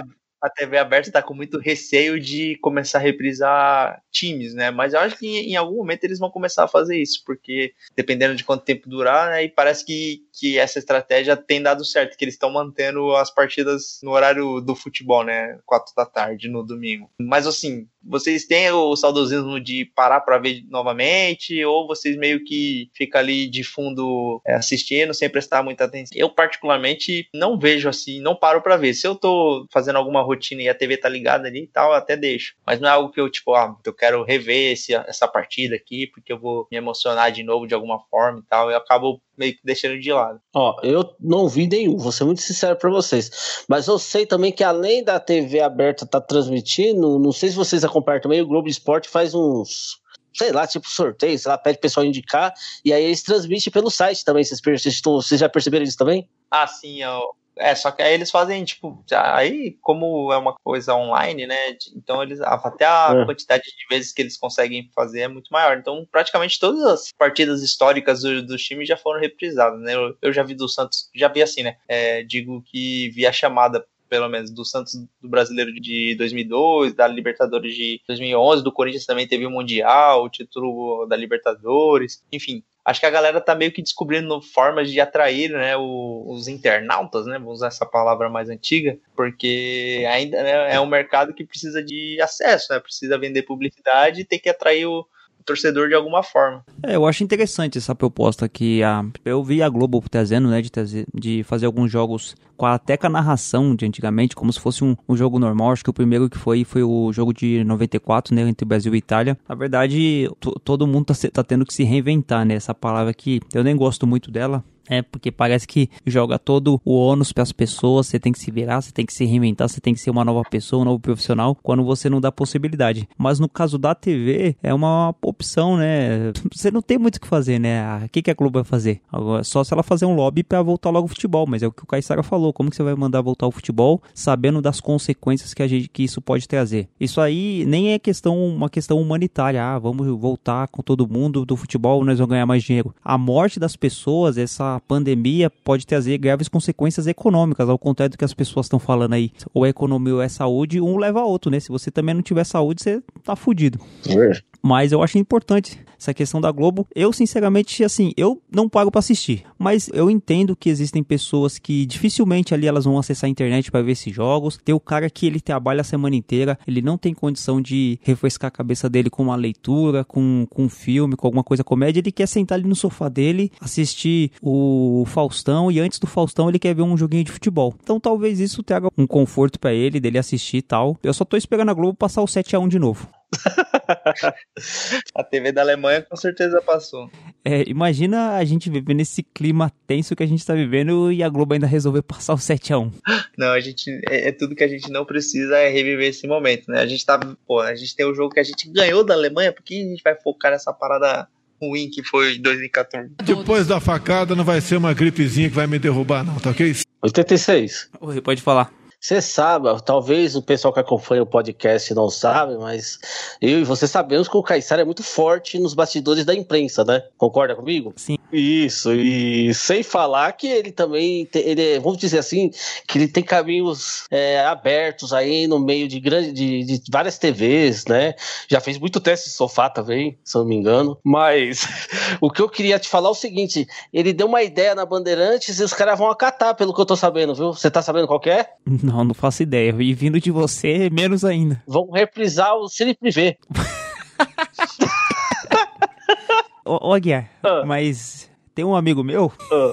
a TV aberta está com muito receio de começar a reprisar times, né? Mas eu acho que em algum momento eles vão começar a fazer isso, porque dependendo de quanto tempo durar, né? E parece que, que essa estratégia tem dado certo, que eles estão mantendo as partidas no horário do futebol, né? Quatro da tarde no domingo. Mas assim, vocês têm o saudosismo de parar para ver novamente, ou vocês meio que ficam ali de fundo é, assistindo sem prestar muita atenção? Eu, particularmente, não vejo assim, não paro para ver. Se eu tô fazendo alguma rotina e a TV tá ligada ali e tal, eu até deixo. Mas não é algo que eu, tipo, ah, eu quero rever esse, essa partida aqui, porque eu vou me emocionar de novo de alguma forma e tal. Eu acabo meio que deixando de lado. Ó, eu não vi nenhum, vou ser muito sincero para vocês. Mas eu sei também que além da TV aberta tá transmitindo, não sei se vocês acompanham também, o Globo Esporte faz uns sei lá, tipo sorteio, sei lá, pede o pessoal indicar, e aí eles transmitem pelo site também, vocês, vocês, já perceberam isso também? Ah, sim, eu, é, só que aí eles fazem, tipo, aí, como é uma coisa online, né? Então eles. Até a é. quantidade de vezes que eles conseguem fazer é muito maior. Então, praticamente todas as partidas históricas dos do times já foram reprisadas, né? Eu, eu, já vi do Santos, já vi assim, né? É, digo que vi a chamada pelo menos, do Santos do Brasileiro de 2002, da Libertadores de 2011, do Corinthians também teve o Mundial, o título da Libertadores, enfim. Acho que a galera tá meio que descobrindo formas de atrair né, os internautas, né? Vou usar essa palavra mais antiga, porque ainda né, é um mercado que precisa de acesso, né? Precisa vender publicidade e tem que atrair o, torcedor de alguma forma. É, eu acho interessante essa proposta que a eu vi a Globo trazendo, né, de, trazer, de fazer alguns jogos com a, até a narração de antigamente, como se fosse um, um jogo normal. Acho que o primeiro que foi foi o jogo de 94, né, entre Brasil e Itália. Na verdade, todo mundo tá, tá tendo que se reinventar, né? Essa palavra que eu nem gosto muito dela, é, porque parece que joga todo o ônus para as pessoas, você tem que se virar, você tem que se reinventar, você tem que ser uma nova pessoa, um novo profissional, quando você não dá possibilidade. Mas no caso da TV, é uma opção, né? Você não tem muito o que fazer, né? Ah, o que, que a Globo vai fazer? Só se ela fazer um lobby para voltar logo ao futebol, mas é o que o Caissara falou, como que você vai mandar voltar ao futebol sabendo das consequências que, a gente, que isso pode trazer? Isso aí nem é questão uma questão humanitária, ah, vamos voltar com todo mundo do futebol, nós vamos ganhar mais dinheiro. A morte das pessoas, essa pandemia pode trazer graves consequências econômicas, ao contrário do que as pessoas estão falando aí. Ou é economia ou é saúde, um leva a outro, né? Se você também não tiver saúde, você tá fudido. É. Mas eu acho importante essa questão da Globo. Eu, sinceramente, assim, eu não pago para assistir. Mas eu entendo que existem pessoas que dificilmente ali elas vão acessar a internet para ver esses jogos. Tem o cara que ele trabalha a semana inteira, ele não tem condição de refrescar a cabeça dele com uma leitura, com, com um filme, com alguma coisa comédia. Ele quer sentar ali no sofá dele, assistir o Faustão e antes do Faustão ele quer ver um joguinho de futebol. Então talvez isso traga um conforto para ele, dele assistir e tal. Eu só tô esperando a Globo passar o 7 a 1 de novo. a TV da Alemanha com certeza passou. É, imagina a gente vivendo nesse clima tenso que a gente tá vivendo e a Globo ainda resolver passar o 7x1. Não, a gente. É, é, tudo que a gente não precisa é reviver esse momento, né? A gente tá. Pô, a gente tem o um jogo que a gente ganhou da Alemanha, por que a gente vai focar nessa parada ruim que foi em 2014? Depois da facada não vai ser uma gripezinha que vai me derrubar, não, tá ok? 86. Oi, pode falar. Você sabe, talvez o pessoal que acompanha o podcast não sabe, mas eu e você sabemos que o Caissara é muito forte nos bastidores da imprensa, né? Concorda comigo? Sim. Isso, e sem falar que ele também, tem, ele, é, vamos dizer assim, que ele tem caminhos é, abertos aí no meio de, grande, de, de, várias TVs, né? Já fez muito teste de sofá também, se eu não me engano. Mas o que eu queria te falar é o seguinte: ele deu uma ideia na Bandeirantes e os caras vão acatar, pelo que eu tô sabendo, viu? Você tá sabendo qual é? Não. Não, não faço ideia. E vindo de você, menos ainda. Vão reprisar o Cine Privé. ô, ô, Aguiar, uh. mas tem um amigo meu. Uh.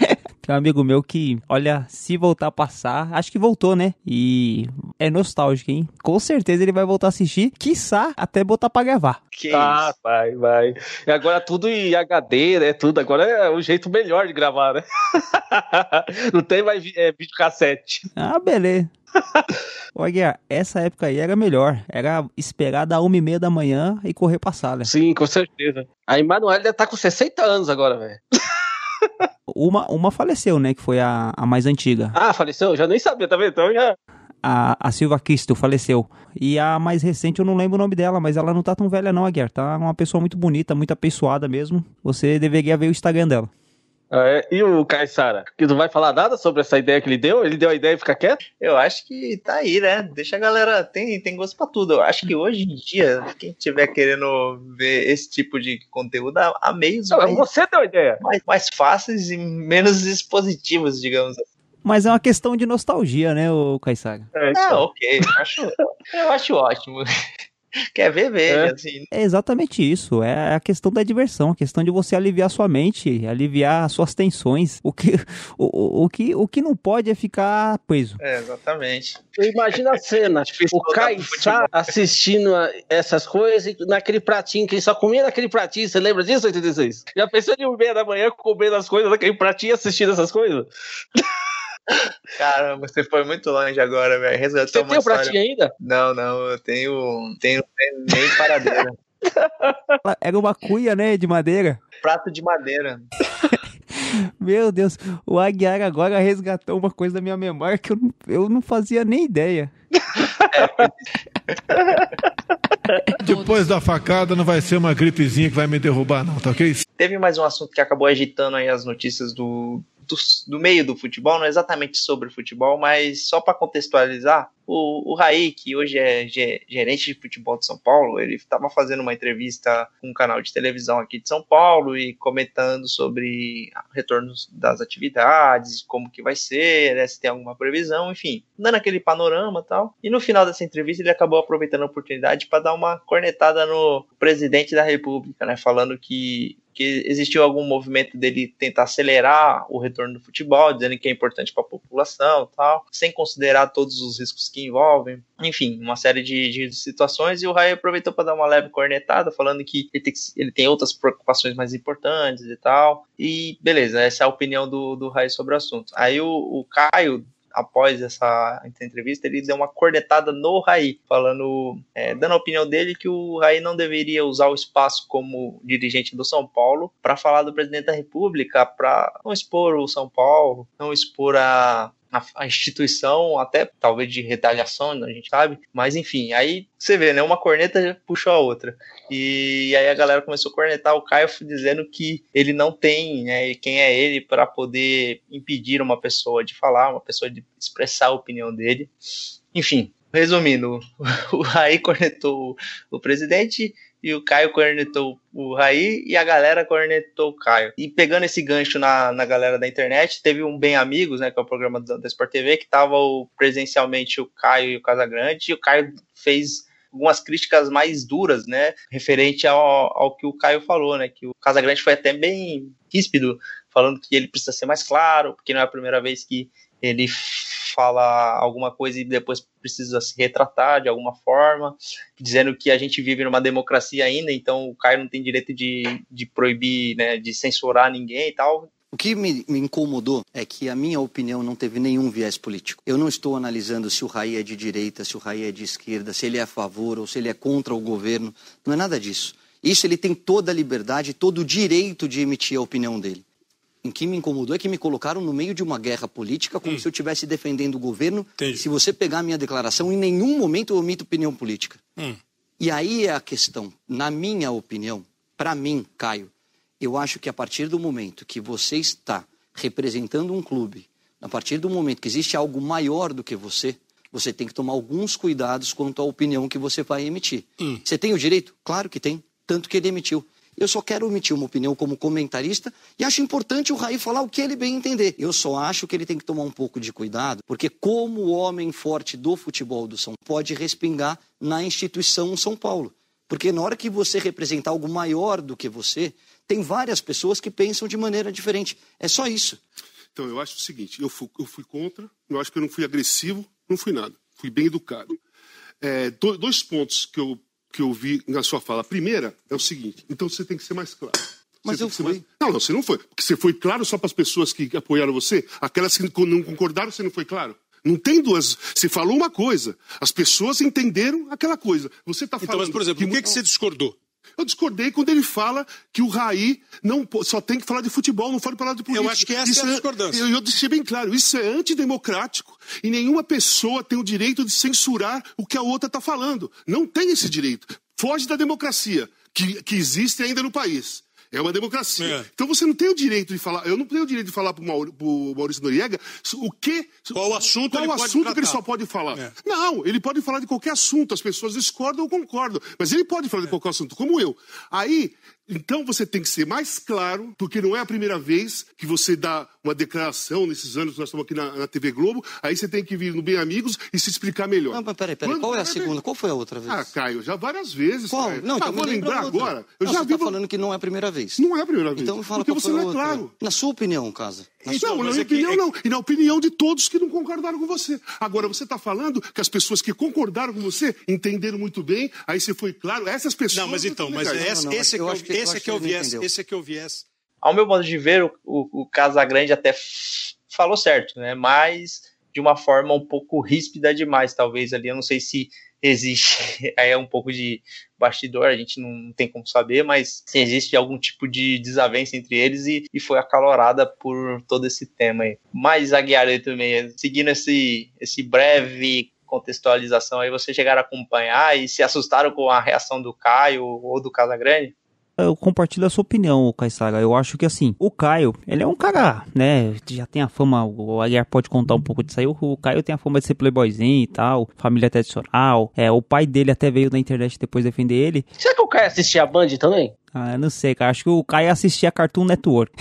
Tem um amigo meu que, olha, se voltar a passar, acho que voltou, né? E é nostálgico, hein? Com certeza ele vai voltar a assistir, quiçá até botar pra gravar. Que ah, isso? vai, vai. E agora tudo em HD, né? Tudo. Agora é o jeito melhor de gravar, né? Não tem mais é, videocassete. Ah, beleza. Ô Aguiar, essa época aí era melhor. Era esperar da uma e meia da manhã e correr pra sala. Sim, com certeza. A Emanuele deve estar tá com 60 anos agora, velho. Uma, uma faleceu, né? Que foi a, a mais antiga. Ah, faleceu? Já nem sabia, tá vendo? Então já. A, a Silva Cristo faleceu. E a mais recente, eu não lembro o nome dela, mas ela não tá tão velha, não, Aguiar. Tá uma pessoa muito bonita, muito apessoada mesmo. Você deveria ver o Instagram dela. Ah, é? E o Caissara? Que não vai falar nada sobre essa ideia que ele deu? Ele deu a ideia e fica quieto? Eu acho que tá aí, né? Deixa a galera. Tem, tem gosto pra tudo. Eu acho que hoje em dia, quem tiver querendo ver esse tipo de conteúdo, há meios não, mais, você deu a ideia. Mais, mais fáceis e menos expositivos, digamos assim. Mas é uma questão de nostalgia, né, o Caissara? É, ah, ok. Eu acho, eu acho ótimo. Quer ver, veja. É. Assim. é exatamente isso. É a questão da diversão, a questão de você aliviar sua mente, aliviar suas tensões. O que, o, o, que, o que não pode é ficar preso. É, exatamente. Imagina a cena, o Caissá assistindo essas coisas naquele pratinho que ele só comia naquele pratinho. Você lembra disso, 86? Já pensou de uma meia da manhã comendo as coisas naquele pratinho assistindo essas coisas? Caramba, você foi muito longe agora, velho. Resgatou você tem o pratinho ainda? Não, não, eu tenho, tenho, nem paradeira. Era uma cuia, né, de madeira? Prato de madeira. Meu Deus, o Aguiar agora resgatou uma coisa da minha memória que eu, eu não fazia nem ideia. Depois da facada não vai ser uma gripezinha que vai me derrubar, não, tá ok? Teve mais um assunto que acabou agitando aí as notícias do, do, do meio do futebol, não é exatamente sobre futebol, mas só para contextualizar, o, o Raí, que hoje é gerente de futebol de São Paulo, ele estava fazendo uma entrevista com um canal de televisão aqui de São Paulo e comentando sobre retorno das atividades, como que vai ser, né, se tem alguma previsão, enfim, dando aquele panorama tal. E no final dessa entrevista ele acabou aproveitando a oportunidade para dar uma cornetada no presidente da República, né, falando que que existiu algum movimento dele tentar acelerar o retorno do futebol, dizendo que é importante para a população tal, sem considerar todos os riscos que envolvem. Enfim, uma série de, de situações. E o Rai aproveitou para dar uma leve cornetada, falando que ele tem, ele tem, outras preocupações mais importantes e tal. E beleza, essa é a opinião do, do sobre o assunto. Aí o, o Caio após essa entrevista, ele deu uma cornetada no Raí, falando, é, dando a opinião dele que o Raí não deveria usar o espaço como dirigente do São Paulo para falar do presidente da República, para não expor o São Paulo, não expor a, a, a, instituição, até talvez de retaliação, a gente sabe, mas enfim, aí você vê, né? Uma corneta puxou a outra. E aí a galera começou a cornetar o Caio dizendo que ele não tem, né? Quem é ele para poder impedir uma pessoa de falar, uma pessoa de expressar a opinião dele. Enfim, resumindo, o Raí cornetou o presidente e o Caio cornetou o Raí e a galera cornetou o Caio. E pegando esse gancho na, na galera da internet, teve um Bem Amigos, né, que é o programa da, da Sport TV, que tava o, presencialmente o Caio e o Casagrande, e o Caio fez algumas críticas mais duras, né, referente ao, ao que o Caio falou, né, que o Casagrande foi até bem ríspido, falando que ele precisa ser mais claro, porque não é a primeira vez que ele fala alguma coisa e depois precisa se retratar de alguma forma, dizendo que a gente vive numa democracia ainda, então o Caio não tem direito de, de proibir, né, de censurar ninguém e tal. O que me, me, incomodou é que a minha opinião não teve nenhum viés político. Eu não estou analisando se o Raí é de direita, se o Raí é de esquerda, se ele é a favor ou se ele é contra o governo. Não é nada disso. Isso ele tem toda a liberdade, todo o direito de emitir a opinião dele. O que me incomodou é que me colocaram no meio de uma guerra política, como hum. se eu estivesse defendendo o governo. Entendi. Se você pegar a minha declaração, em nenhum momento eu omito opinião política. Hum. E aí é a questão. Na minha opinião, para mim, Caio, eu acho que a partir do momento que você está representando um clube, a partir do momento que existe algo maior do que você, você tem que tomar alguns cuidados quanto à opinião que você vai emitir. Hum. Você tem o direito? Claro que tem. Tanto que ele emitiu. Eu só quero emitir uma opinião como comentarista e acho importante o Raí falar o que ele bem entender. Eu só acho que ele tem que tomar um pouco de cuidado, porque como homem forte do futebol do São pode respingar na instituição São Paulo. Porque na hora que você representar algo maior do que você, tem várias pessoas que pensam de maneira diferente. É só isso. Então, eu acho o seguinte: eu fui, eu fui contra, eu acho que eu não fui agressivo, não fui nada. Fui bem educado. É, dois pontos que eu, que eu vi na sua fala. A primeira é o seguinte: então você tem que ser mais claro. Mas você eu fui. Mais... Não, não, você não foi. Porque você foi claro só para as pessoas que apoiaram você? Aquelas que não concordaram, você não foi claro? Não tem duas. Você falou uma coisa, as pessoas entenderam aquela coisa. Você está falando. Então, mas, por exemplo, que... o que, que você discordou? Eu discordei quando ele fala que o Raí não só tem que falar de futebol, não pode falar de política. Eu acho que essa isso é a discordância. Eu, eu deixei bem claro, isso é antidemocrático e nenhuma pessoa tem o direito de censurar o que a outra está falando. Não tem esse direito. Foge da democracia que, que existe ainda no país. É uma democracia. É. Então você não tem o direito de falar. Eu não tenho o direito de falar para o Maurício Noriega o que. Qual assunto, qual ele, assunto que ele só pode falar. É. Não, ele pode falar de qualquer assunto. As pessoas discordam ou concordam. Mas ele pode falar de qualquer assunto, como eu. Aí então você tem que ser mais claro, porque não é a primeira vez que você dá uma declaração nesses anos que nós estamos aqui na, na TV Globo, aí você tem que vir no Bem Amigos e se explicar melhor. Não, mas peraí, peraí, Quando, qual é a segunda? Qual foi a outra vez? Ah, Caio, já várias vezes. Qual? Caio. Não, então ah, vou lembrar agora. Eu não, já você vi. Tá falando que não é a primeira vez. Não é a primeira vez. Então fala porque você não é outra. claro. Na sua opinião, Casa. Na então, na minha é opinião, que... não. E na opinião de todos que não concordaram com você. Agora, você está falando que as pessoas que concordaram com você entenderam muito bem, aí você foi claro, essas pessoas. Não, mas então, mas esse, esse, é que, esse é que é o viés. Esse é que é o viés. Ao meu modo de ver, o, o, o Casagrande até falou certo, né? Mas de uma forma um pouco ríspida demais, talvez ali. Eu não sei se existe aí é um pouco de bastidor, a gente não tem como saber, mas se existe algum tipo de desavença entre eles e, e foi acalorada por todo esse tema aí. Mas Aguiar aí também, seguindo esse, esse breve contextualização aí, vocês chegaram a acompanhar e se assustaram com a reação do Caio ou do Casagrande? Eu compartilho a sua opinião, Caissara. Eu acho que assim, o Caio, ele é um cara, né? Já tem a fama, o Aguiar pode contar um pouco disso aí. O Caio tem a fama de ser playboyzinho e tal, família tradicional. É, o pai dele até veio na internet depois defender ele. Será que o Caio assistia a Band também? Ah, eu não sei, cara. Acho que o Caio assistia Cartoon Network.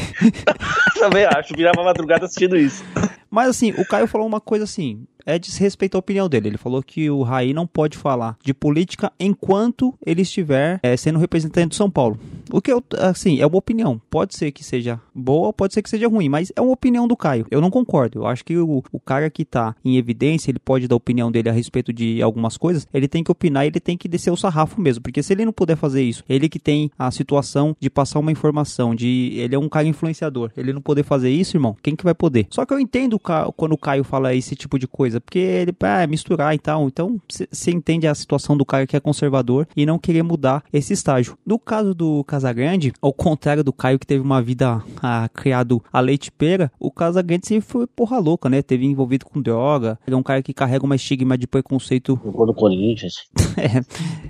Também acho, virava madrugada assistindo isso. Mas assim, o Caio falou uma coisa assim: é desrespeito à opinião dele. Ele falou que o Raí não pode falar de política enquanto ele estiver é, sendo representante de São Paulo. O que eu, assim, é uma opinião. Pode ser que seja boa, pode ser que seja ruim, mas é uma opinião do Caio. Eu não concordo. Eu acho que o, o cara que tá em evidência, ele pode dar a opinião dele a respeito de algumas coisas, ele tem que opinar, ele tem que descer o sarrafo mesmo, porque se ele não puder fazer isso, ele que tem a situação de passar uma informação, de ele é um cara influenciador, ele não poder fazer isso, irmão, quem que vai poder? Só que eu entendo quando o Caio fala esse tipo de coisa coisa, porque ele é misturar e tal. Então você entende a situação do cara que é conservador e não querer mudar esse estágio. No caso do Casagrande, ao contrário do Caio que teve uma vida ah, criado a leite pera, o Casagrande sempre foi porra louca, né? Teve envolvido com droga. Ele é um cara que carrega uma estigma de preconceito. do Corinthians.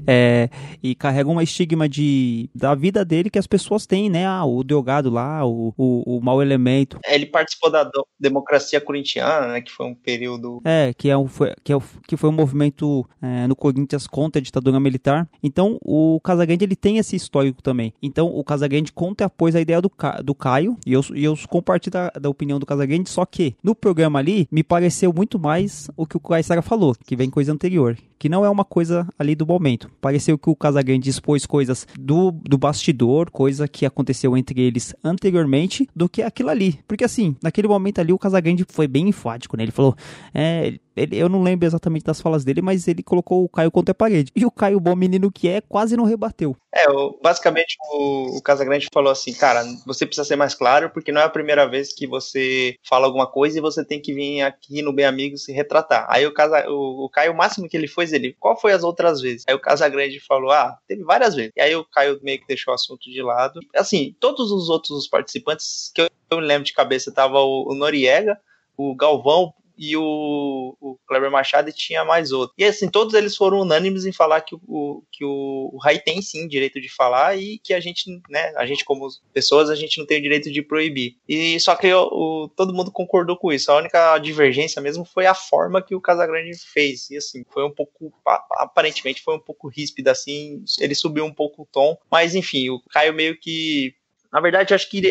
é, é, e carrega uma estigma de da vida dele que as pessoas têm, né? Ah, o drogado lá, o, o, o mau elemento. Ele participou da democracia corintiana, né? Que foi um período. É, é, que, é um, foi, que, é, que foi um movimento é, no Corinthians contra a ditadura militar. Então, o Casagrande ele tem esse histórico também. Então, o Casagrande conta apoia a ideia do, do Caio, e eu, e eu compartilho da, da opinião do Casagrande, só que no programa ali, me pareceu muito mais o que o Caissara falou, que vem coisa anterior que não é uma coisa ali do momento. Pareceu que o Casagrande expôs coisas do, do bastidor, coisa que aconteceu entre eles anteriormente, do que aquilo ali. Porque assim, naquele momento ali o Casagrande foi bem enfático, né? Ele falou, é, ele, eu não lembro exatamente das falas dele, mas ele colocou o Caio contra a parede. E o Caio, bom menino que é, quase não rebateu. É, o, basicamente o, o Casagrande falou assim, cara, você precisa ser mais claro, porque não é a primeira vez que você fala alguma coisa e você tem que vir aqui no Bem Amigo se retratar. Aí o, Casa, o, o Caio, o máximo que ele fez, ele, qual foi as outras vezes? Aí o Casagrande falou, ah, teve várias vezes. E aí o Caio meio que deixou o assunto de lado. Assim, todos os outros participantes que eu, eu me lembro de cabeça, tava o, o Noriega, o Galvão, e o, o Kleber Machado e tinha mais outro. E assim, todos eles foram unânimes em falar que o, que o, o Rai tem sim direito de falar e que a gente, né, a gente como pessoas, a gente não tem o direito de proibir. E só que o, todo mundo concordou com isso. A única divergência mesmo foi a forma que o Casagrande fez. E assim, foi um pouco, aparentemente foi um pouco ríspida assim, ele subiu um pouco o tom, mas enfim, o Caio meio que na verdade, acho que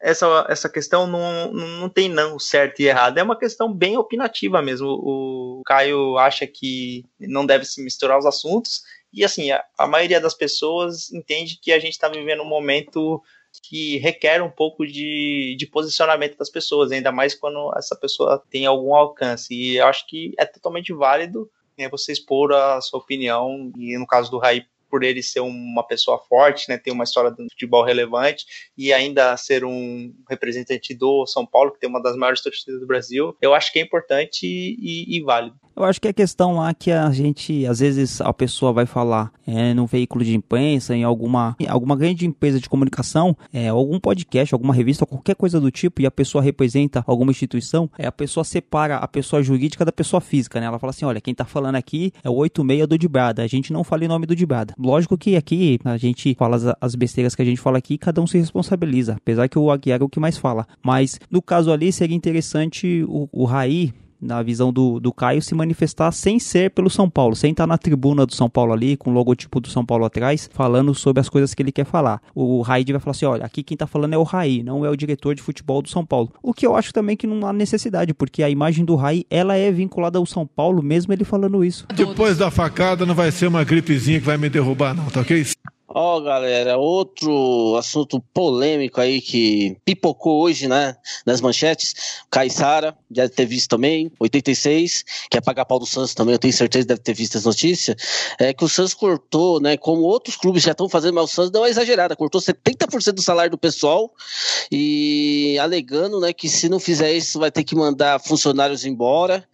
essa, essa questão não, não tem não certo e errado, é uma questão bem opinativa mesmo. O Caio acha que não deve se misturar os assuntos, e assim, a, a maioria das pessoas entende que a gente está vivendo um momento que requer um pouco de, de posicionamento das pessoas, ainda mais quando essa pessoa tem algum alcance. E eu acho que é totalmente válido né, você expor a sua opinião, e no caso do Raí, por ele ser uma pessoa forte, né, ter uma história do futebol relevante e ainda ser um representante do São Paulo, que tem uma das maiores torcidas do Brasil, eu acho que é importante e, e válido. Eu acho que a questão lá que a gente, às vezes, a pessoa vai falar é, num veículo de imprensa, em alguma, em alguma grande empresa de comunicação, é, algum podcast, alguma revista, qualquer coisa do tipo, e a pessoa representa alguma instituição, é, a pessoa separa a pessoa jurídica da pessoa física, né? Ela fala assim, olha, quem tá falando aqui é o 86 do Dibrada, a gente não fala em nome do Dibrada. Lógico que aqui a gente fala as, as besteiras que a gente fala aqui, cada um se responsabiliza, apesar que o Aguiar é o que mais fala. Mas, no caso ali, seria interessante o, o Raí na visão do, do Caio, se manifestar sem ser pelo São Paulo, sem estar na tribuna do São Paulo ali, com o logotipo do São Paulo atrás, falando sobre as coisas que ele quer falar. O Raid vai falar assim: olha, aqui quem tá falando é o Raí, não é o diretor de futebol do São Paulo. O que eu acho também que não há necessidade, porque a imagem do Raí, ela é vinculada ao São Paulo, mesmo ele falando isso. Depois da facada, não vai ser uma gripezinha que vai me derrubar, não, tá ok? Ó, oh, galera, outro assunto polêmico aí que pipocou hoje, né, nas manchetes. Caissara, deve ter visto também, 86, quer pagar pau do Santos também, eu tenho certeza deve ter visto as notícias. É que o Santos cortou, né, como outros clubes já estão fazendo, mas o Santos deu uma exagerada, cortou 70% do salário do pessoal e alegando, né, que se não fizer isso vai ter que mandar funcionários embora.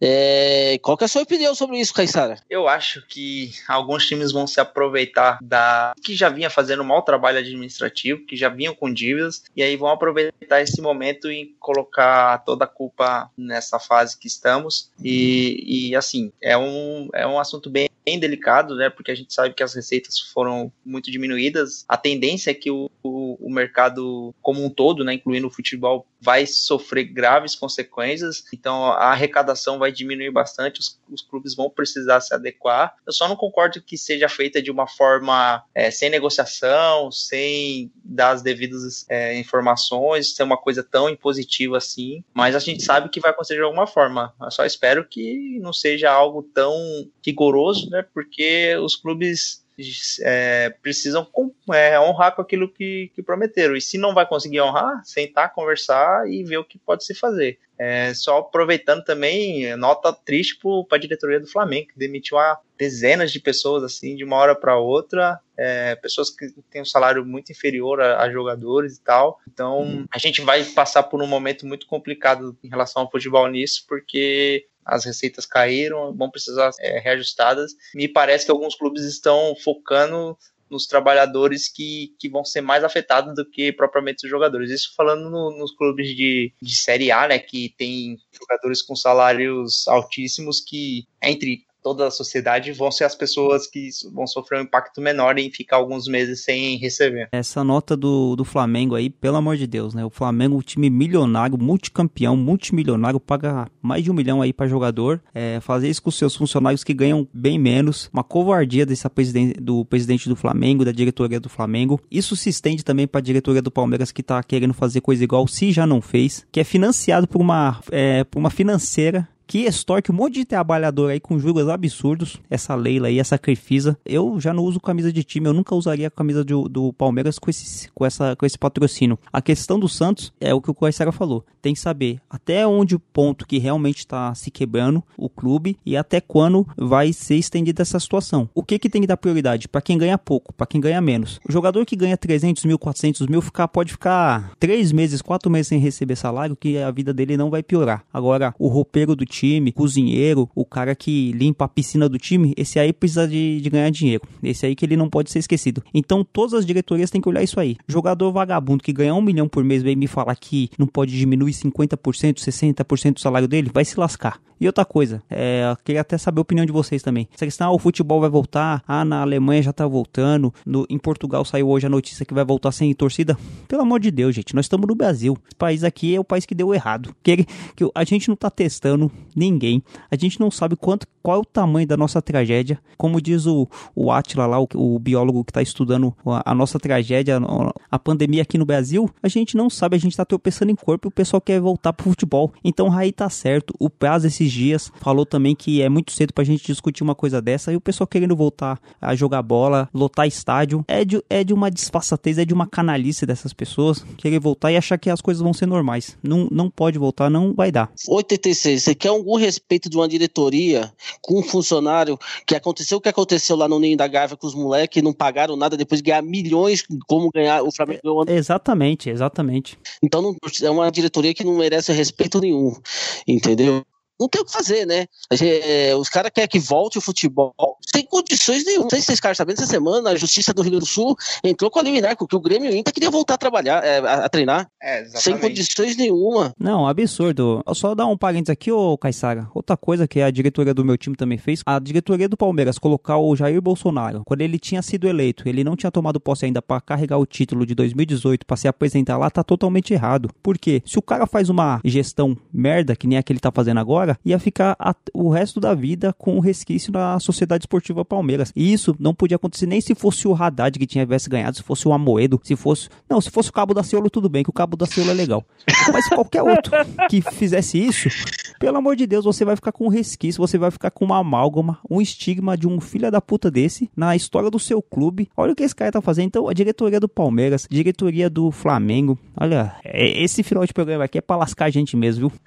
É, qual que é a sua opinião sobre isso, Caissara? Eu acho que alguns times vão se aproveitar da que já vinha fazendo um mau trabalho administrativo, que já vinham com dívidas, e aí vão aproveitar esse momento e colocar toda a culpa nessa fase que estamos. E, e assim, é um, é um assunto bem bem delicado, né? Porque a gente sabe que as receitas foram muito diminuídas. A tendência é que o, o, o mercado como um todo, né, incluindo o futebol, vai sofrer graves consequências. Então a arrecadação vai diminuir bastante, os, os clubes vão precisar se adequar. Eu só não concordo que seja feita de uma forma é, sem negociação, sem dar as devidas é, informações, ser uma coisa tão impositiva assim. Mas a gente sabe que vai acontecer de alguma forma. Eu só espero que não seja algo tão rigoroso né? Porque os clubes é, precisam é, honrar com aquilo que, que, prometeram. E se não vai conseguir honrar, sentar, conversar e ver o que pode se fazer. É, só aproveitando também, nota triste para a diretoria do Flamengo, que demitiu a dezenas de pessoas assim, de uma hora para outra, é, pessoas que têm um salário muito inferior a, a, jogadores e tal. Então, uhum. a gente vai passar por um momento muito complicado em relação ao futebol nisso, porque as receitas caíram, vão precisar é, reajustadas. Me parece que alguns clubes estão focando nos trabalhadores que, que vão ser mais afetados do que propriamente os jogadores. Isso falando no, nos clubes de, de Série A, né, que tem jogadores com salários altíssimos que, entre toda a sociedade vão ser as pessoas que vão sofrer um impacto menor em ficar alguns meses sem receber. Essa nota do, do Flamengo aí, pelo amor de Deus, né? O Flamengo, um time milionário, multicampeão, multimilionário, paga mais de um milhão aí para jogador. É, fazer isso com seus funcionários que ganham bem menos. Uma covardia desse presidente, do presidente do Flamengo, da diretoria do Flamengo. Isso se estende também para a diretoria do Palmeiras que tá querendo fazer coisa igual, se já não fez, que é financiado por uma, é, por uma financeira que extorque um monte de trabalhador aí com juros absurdos. Essa Leila aí, essa Crefisa. Eu já não uso camisa de time, eu nunca usaria a camisa do, do Palmeiras com esse, com, essa, com esse patrocínio. A questão do Santos é o que o Coissara falou. Tem que saber até onde o ponto que realmente está se quebrando o clube e até quando vai ser estendida essa situação. O que que tem que dar prioridade? Para quem ganha pouco, para quem ganha menos. O jogador que ganha 300 mil, 400 mil, ficar, pode ficar 3 meses, 4 meses sem receber salário, que a vida dele não vai piorar. Agora, o roupeiro do time, cozinheiro, o cara que limpa a piscina do time, esse aí precisa de, de ganhar dinheiro. Esse aí que ele não pode ser esquecido. Então todas as diretorias têm que olhar isso aí. Jogador vagabundo que ganha um milhão por mês vem me falar que não pode diminuir 50%, 60% do salário dele, vai se lascar. E outra coisa, é, eu queria até saber a opinião de vocês também. Essa questão, ah, o futebol vai voltar, ah, na Alemanha já tá voltando, no, em Portugal saiu hoje a notícia que vai voltar sem torcida. Pelo amor de Deus, gente, nós estamos no Brasil. Esse país aqui é o país que deu errado. Que, que a gente não tá testando Ninguém. A gente não sabe quanto, qual é o tamanho da nossa tragédia. Como diz o, o Atila lá, o, o biólogo que está estudando a, a, nossa tragédia, a, a, pandemia aqui no Brasil, a gente não sabe, a gente está tropeçando em corpo e o pessoal quer voltar pro futebol. Então, Raí tá certo. O Praz esses dias falou também que é muito cedo pra gente discutir uma coisa dessa e o pessoal querendo voltar a jogar bola, lotar estádio. É de, é de uma disfarçatez, é de uma canalice dessas pessoas querer voltar e achar que as coisas vão ser normais. Não, não pode voltar, não vai dar. 86, você quer algum respeito de uma diretoria com um funcionário que aconteceu o que aconteceu lá no Ninho da Gávea com os moleques não pagaram nada depois de ganhar milhões como ganhar o Flamengo é, Exatamente, exatamente. Então não, é uma diretoria que não merece respeito nenhum, entendeu? não tem o que fazer, né? É, os caras querem que volte o futebol sem condições nenhuma. Não sei se vocês ficaram sabendo, essa semana a Justiça do Rio Grande do Sul entrou com a liminar, porque o Grêmio e o Inter queria voltar a trabalhar, é, a, a, treinar. É, sem condições nenhuma. Não, absurdo. Só dar um parênteses aqui, ô Caissara. Outra coisa que a diretoria do meu time também fez, a diretoria do Palmeiras colocar o Jair Bolsonaro, quando ele tinha sido eleito, ele não tinha tomado posse ainda para carregar o título de 2018 para se apresentar lá, tá totalmente errado. Por quê? Se o cara faz uma gestão merda, que nem a que ele tá fazendo agora, ia ficar a, o resto da vida com o resquício na Sociedade Esportiva Palmeiras. E isso não podia acontecer nem se fosse o Haddad que tivesse ganhado, se fosse o Amoedo, se fosse. Não, se fosse o Cabo da Ciolo, tudo bem, que o Cabo da Ciolo é legal. Mas qualquer outro que fizesse isso, pelo amor de Deus, você vai ficar com um resquício, você vai ficar com uma amálgama, um estigma de um filho da puta desse na história do seu clube. Olha o que esse cara tá fazendo. Então, a diretoria do Palmeiras, diretoria do Flamengo. Olha, é, esse final de programa aqui é pra lascar a gente mesmo, viu?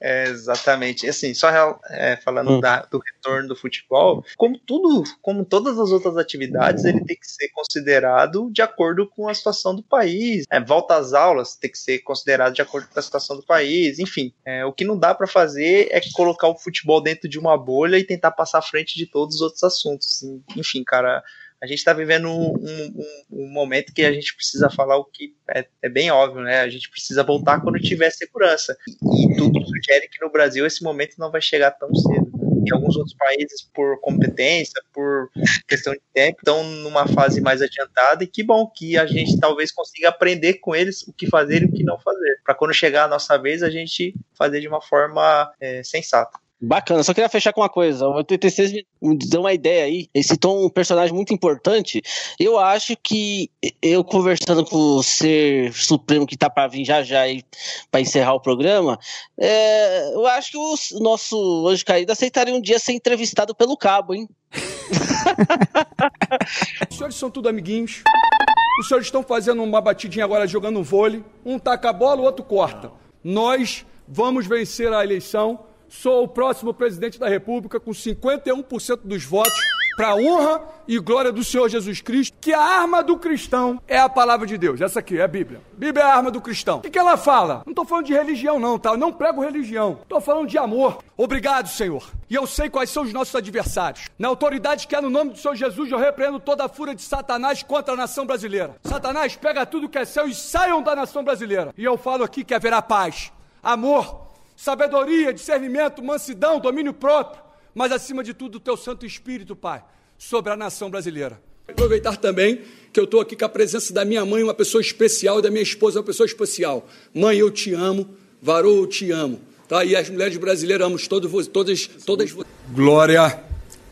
É, exatamente assim, só é, falando hum. da, do retorno do futebol, como tudo, como todas as outras atividades, ele tem que ser considerado de acordo com a situação do país. É, volta às aulas tem que ser considerado de acordo com a situação do país. Enfim, é, o que não dá para fazer é colocar o futebol dentro de uma bolha e tentar passar à frente de todos os outros assuntos. Enfim, cara, a gente está vivendo um, um, um, momento que a gente precisa falar o que é, é, bem óbvio, né? A gente precisa voltar quando tiver segurança. E, tudo sugere que no Brasil esse momento não vai chegar tão cedo. Em alguns outros países, por competência, por questão de tempo, estão numa fase mais adiantada. E que bom que a gente talvez consiga aprender com eles o que fazer e o que não fazer. Para quando chegar a nossa vez, a gente fazer de uma forma é, sensata. Bacana, só queria fechar com uma coisa. O 86 me deu uma ideia aí. Esse Tom um personagem muito importante. Eu acho que eu conversando com o ser supremo que tá para vir já já aí para encerrar o programa, é, eu acho que o nosso anjo caído aceitaria um dia ser entrevistado pelo cabo, hein? Os senhores são tudo amiguinhos. Os senhores estão fazendo uma batidinha agora jogando um vôlei. Um taca a bola, o outro corta. Nós vamos vencer a eleição sou o próximo presidente da República com 51% dos votos para honra e glória do Senhor Jesus Cristo, que a arma do cristão é a palavra de Deus. Essa aqui é a Bíblia. Bíblia é a arma do cristão. O que, que ela fala? Não estou falando de religião, não, tá? Eu não prego religião. Estou falando de amor. Obrigado, Senhor. E eu sei quais são os nossos adversários. Na autoridade que é no nome do Senhor Jesus, eu repreendo toda a fúria de Satanás contra a nação brasileira. Satanás, pega tudo que é seu e saiam da nação brasileira. E eu falo aqui que haverá paz, amor, sabedoria, discernimento, mansidão, domínio próprio, mas acima de tudo o teu Santo Espírito, Pai, sobre a nação brasileira. Aproveitar também que eu estou aqui com a presença da minha mãe, uma pessoa especial, e da minha esposa, uma pessoa especial. Mãe, eu te amo, varou, eu te amo. Tá? E as mulheres brasileiras amamos todos, todas, todas. Glória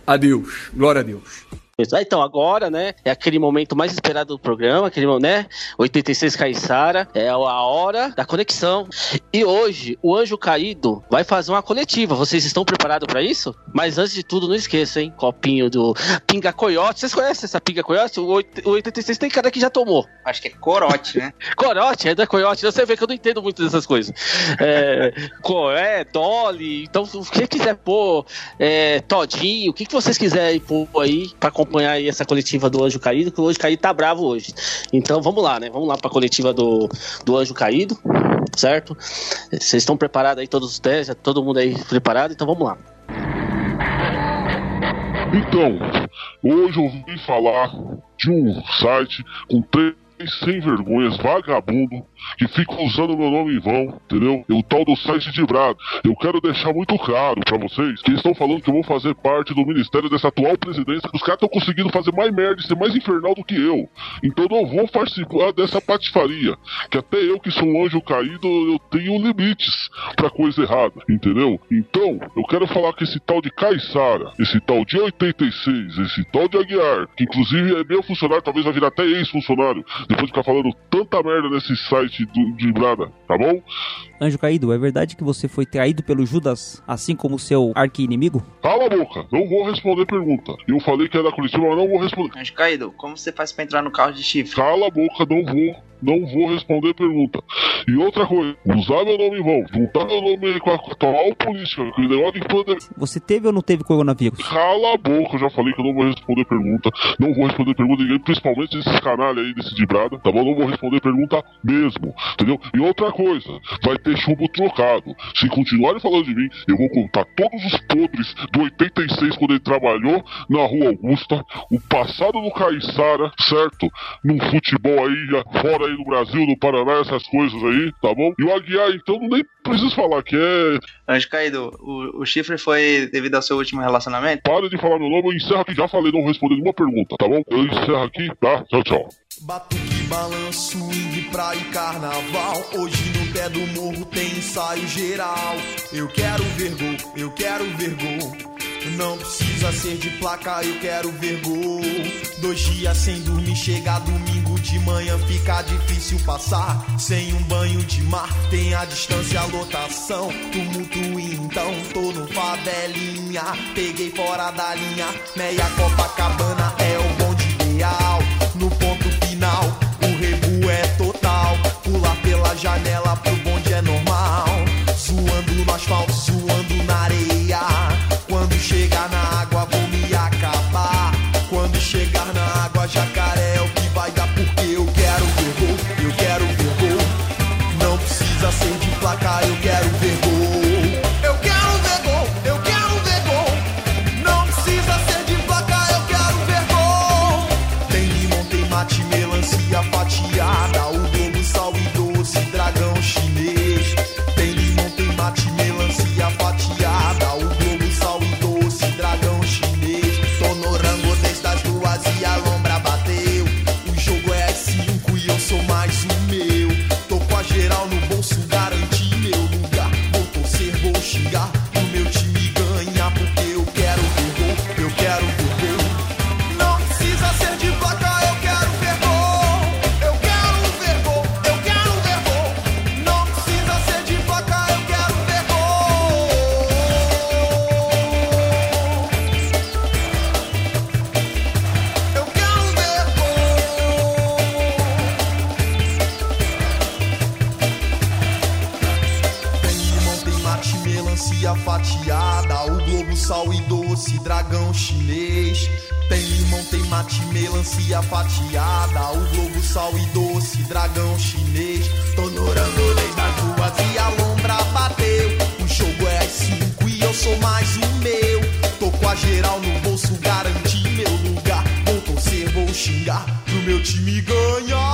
a Deus, glória a Deus. Ah, então, agora, né, é aquele momento mais esperado do programa, aquele, né, 86 Caissara, é a hora da conexão. E hoje, o Anjo Caído vai fazer uma coletiva. Vocês estão preparados para isso? Mas antes de tudo, não esqueça, hein, copinho do Pinga Coyote. Vocês conhecem essa Pinga Coyote? O 86 tem cara que já tomou. Acho que é corote, né? corote, é da Coyote. Você vê que eu não entendo muito dessas coisas. É, é Dolly, então, o que quiser pôr, é, Todinho, o que, que vocês quiserem pôr aí pra comprar acompanhar aí essa coletiva do Anjo Caído, que o Anjo Caído tá bravo hoje. Então vamos lá, né? Vamos lá pra coletiva do, do Anjo Caído, certo? Vocês estão preparados aí, todos os testes, todo mundo aí preparado, então vamos lá. Então, hoje eu vim falar de um site com três sem vergonhas, vagabundo, que ficam usando meu nome em vão, entendeu? E o tal do site de Brado. Eu quero deixar muito claro para vocês que estão falando que eu vou fazer parte do ministério dessa atual presidência. Os caras estão conseguindo fazer mais merda e ser mais infernal do que eu. Então não vou participar dessa patifaria. Que até eu, que sou um anjo caído, eu tenho limites pra coisa errada, entendeu? Então, eu quero falar que esse tal de Caissara, esse tal de 86, esse tal de Aguiar, que inclusive é meu funcionário, talvez vai virar até ex-funcionário, depois de ficar falando tanta merda nesse site do, de nada, tá bom? Anjo caído, é verdade que você foi traído pelo Judas, assim como seu arqui-inimigo? Cala a boca, não vou responder pergunta. Eu falei que era Curitiba, mas não vou responder. Anjo caído, como você faz pra entrar no carro de chifre? Cala a boca, não vou não vou responder pergunta. E outra coisa, usar meu nome em vão, juntar meu nome com a atual política, que negócio de poder. Você teve ou não teve coronavírus? Cala a boca, eu já falei que eu não vou responder pergunta. Não vou responder pergunta ninguém, principalmente esses canalha aí desse de brada, tá bom? Não vou responder pergunta mesmo, entendeu? E outra coisa, vai ter chumbo trocado. Se continuarem falando de mim, eu vou contar todos os podres do 86 quando ele trabalhou na Rua Augusta, o passado do Caiçara, certo? Num futebol aí fora aí no Brasil, no Paraná, essas coisas aí, tá bom? E o Aguiar, então, nem preciso falar que é. Anjo Caído, o, o chifre foi devido ao seu último relacionamento? Para de falar meu nome, eu encerro aqui. Já falei, não responder nenhuma pergunta, tá bom? Eu encerro aqui, tá? Tchau, tchau. Batuque, balanço, swing, praia e carnaval. Hoje no pé do morro tem ensaio geral. Eu quero ver gol, eu quero ver gol. Não precisa ser de placa, eu quero ver gol. Dois dias sem dormir, chega domingo de manhã, fica difícil passar. Sem um banho de mar, tem a distância, a lotação. Tumulto então, tô no favelinha. Peguei fora da linha, meia Copacabana é o bonde ideal. Janela pro bonde é normal. Zoando no asfalto, zoando na areia. Quando chegar na água, vou me acabar. Quando chegar na água, jacaré doce, dragão chinês. Tem limão, tem mate, melancia fatiada. O globo, sal e doce, dragão chinês. Tô no rango desde as duas e a lombra bateu. O jogo é às cinco e eu sou mais o meu. Tô com a geral no bolso, garanti meu lugar. Vou torcer, vou xingar pro meu time ganhar.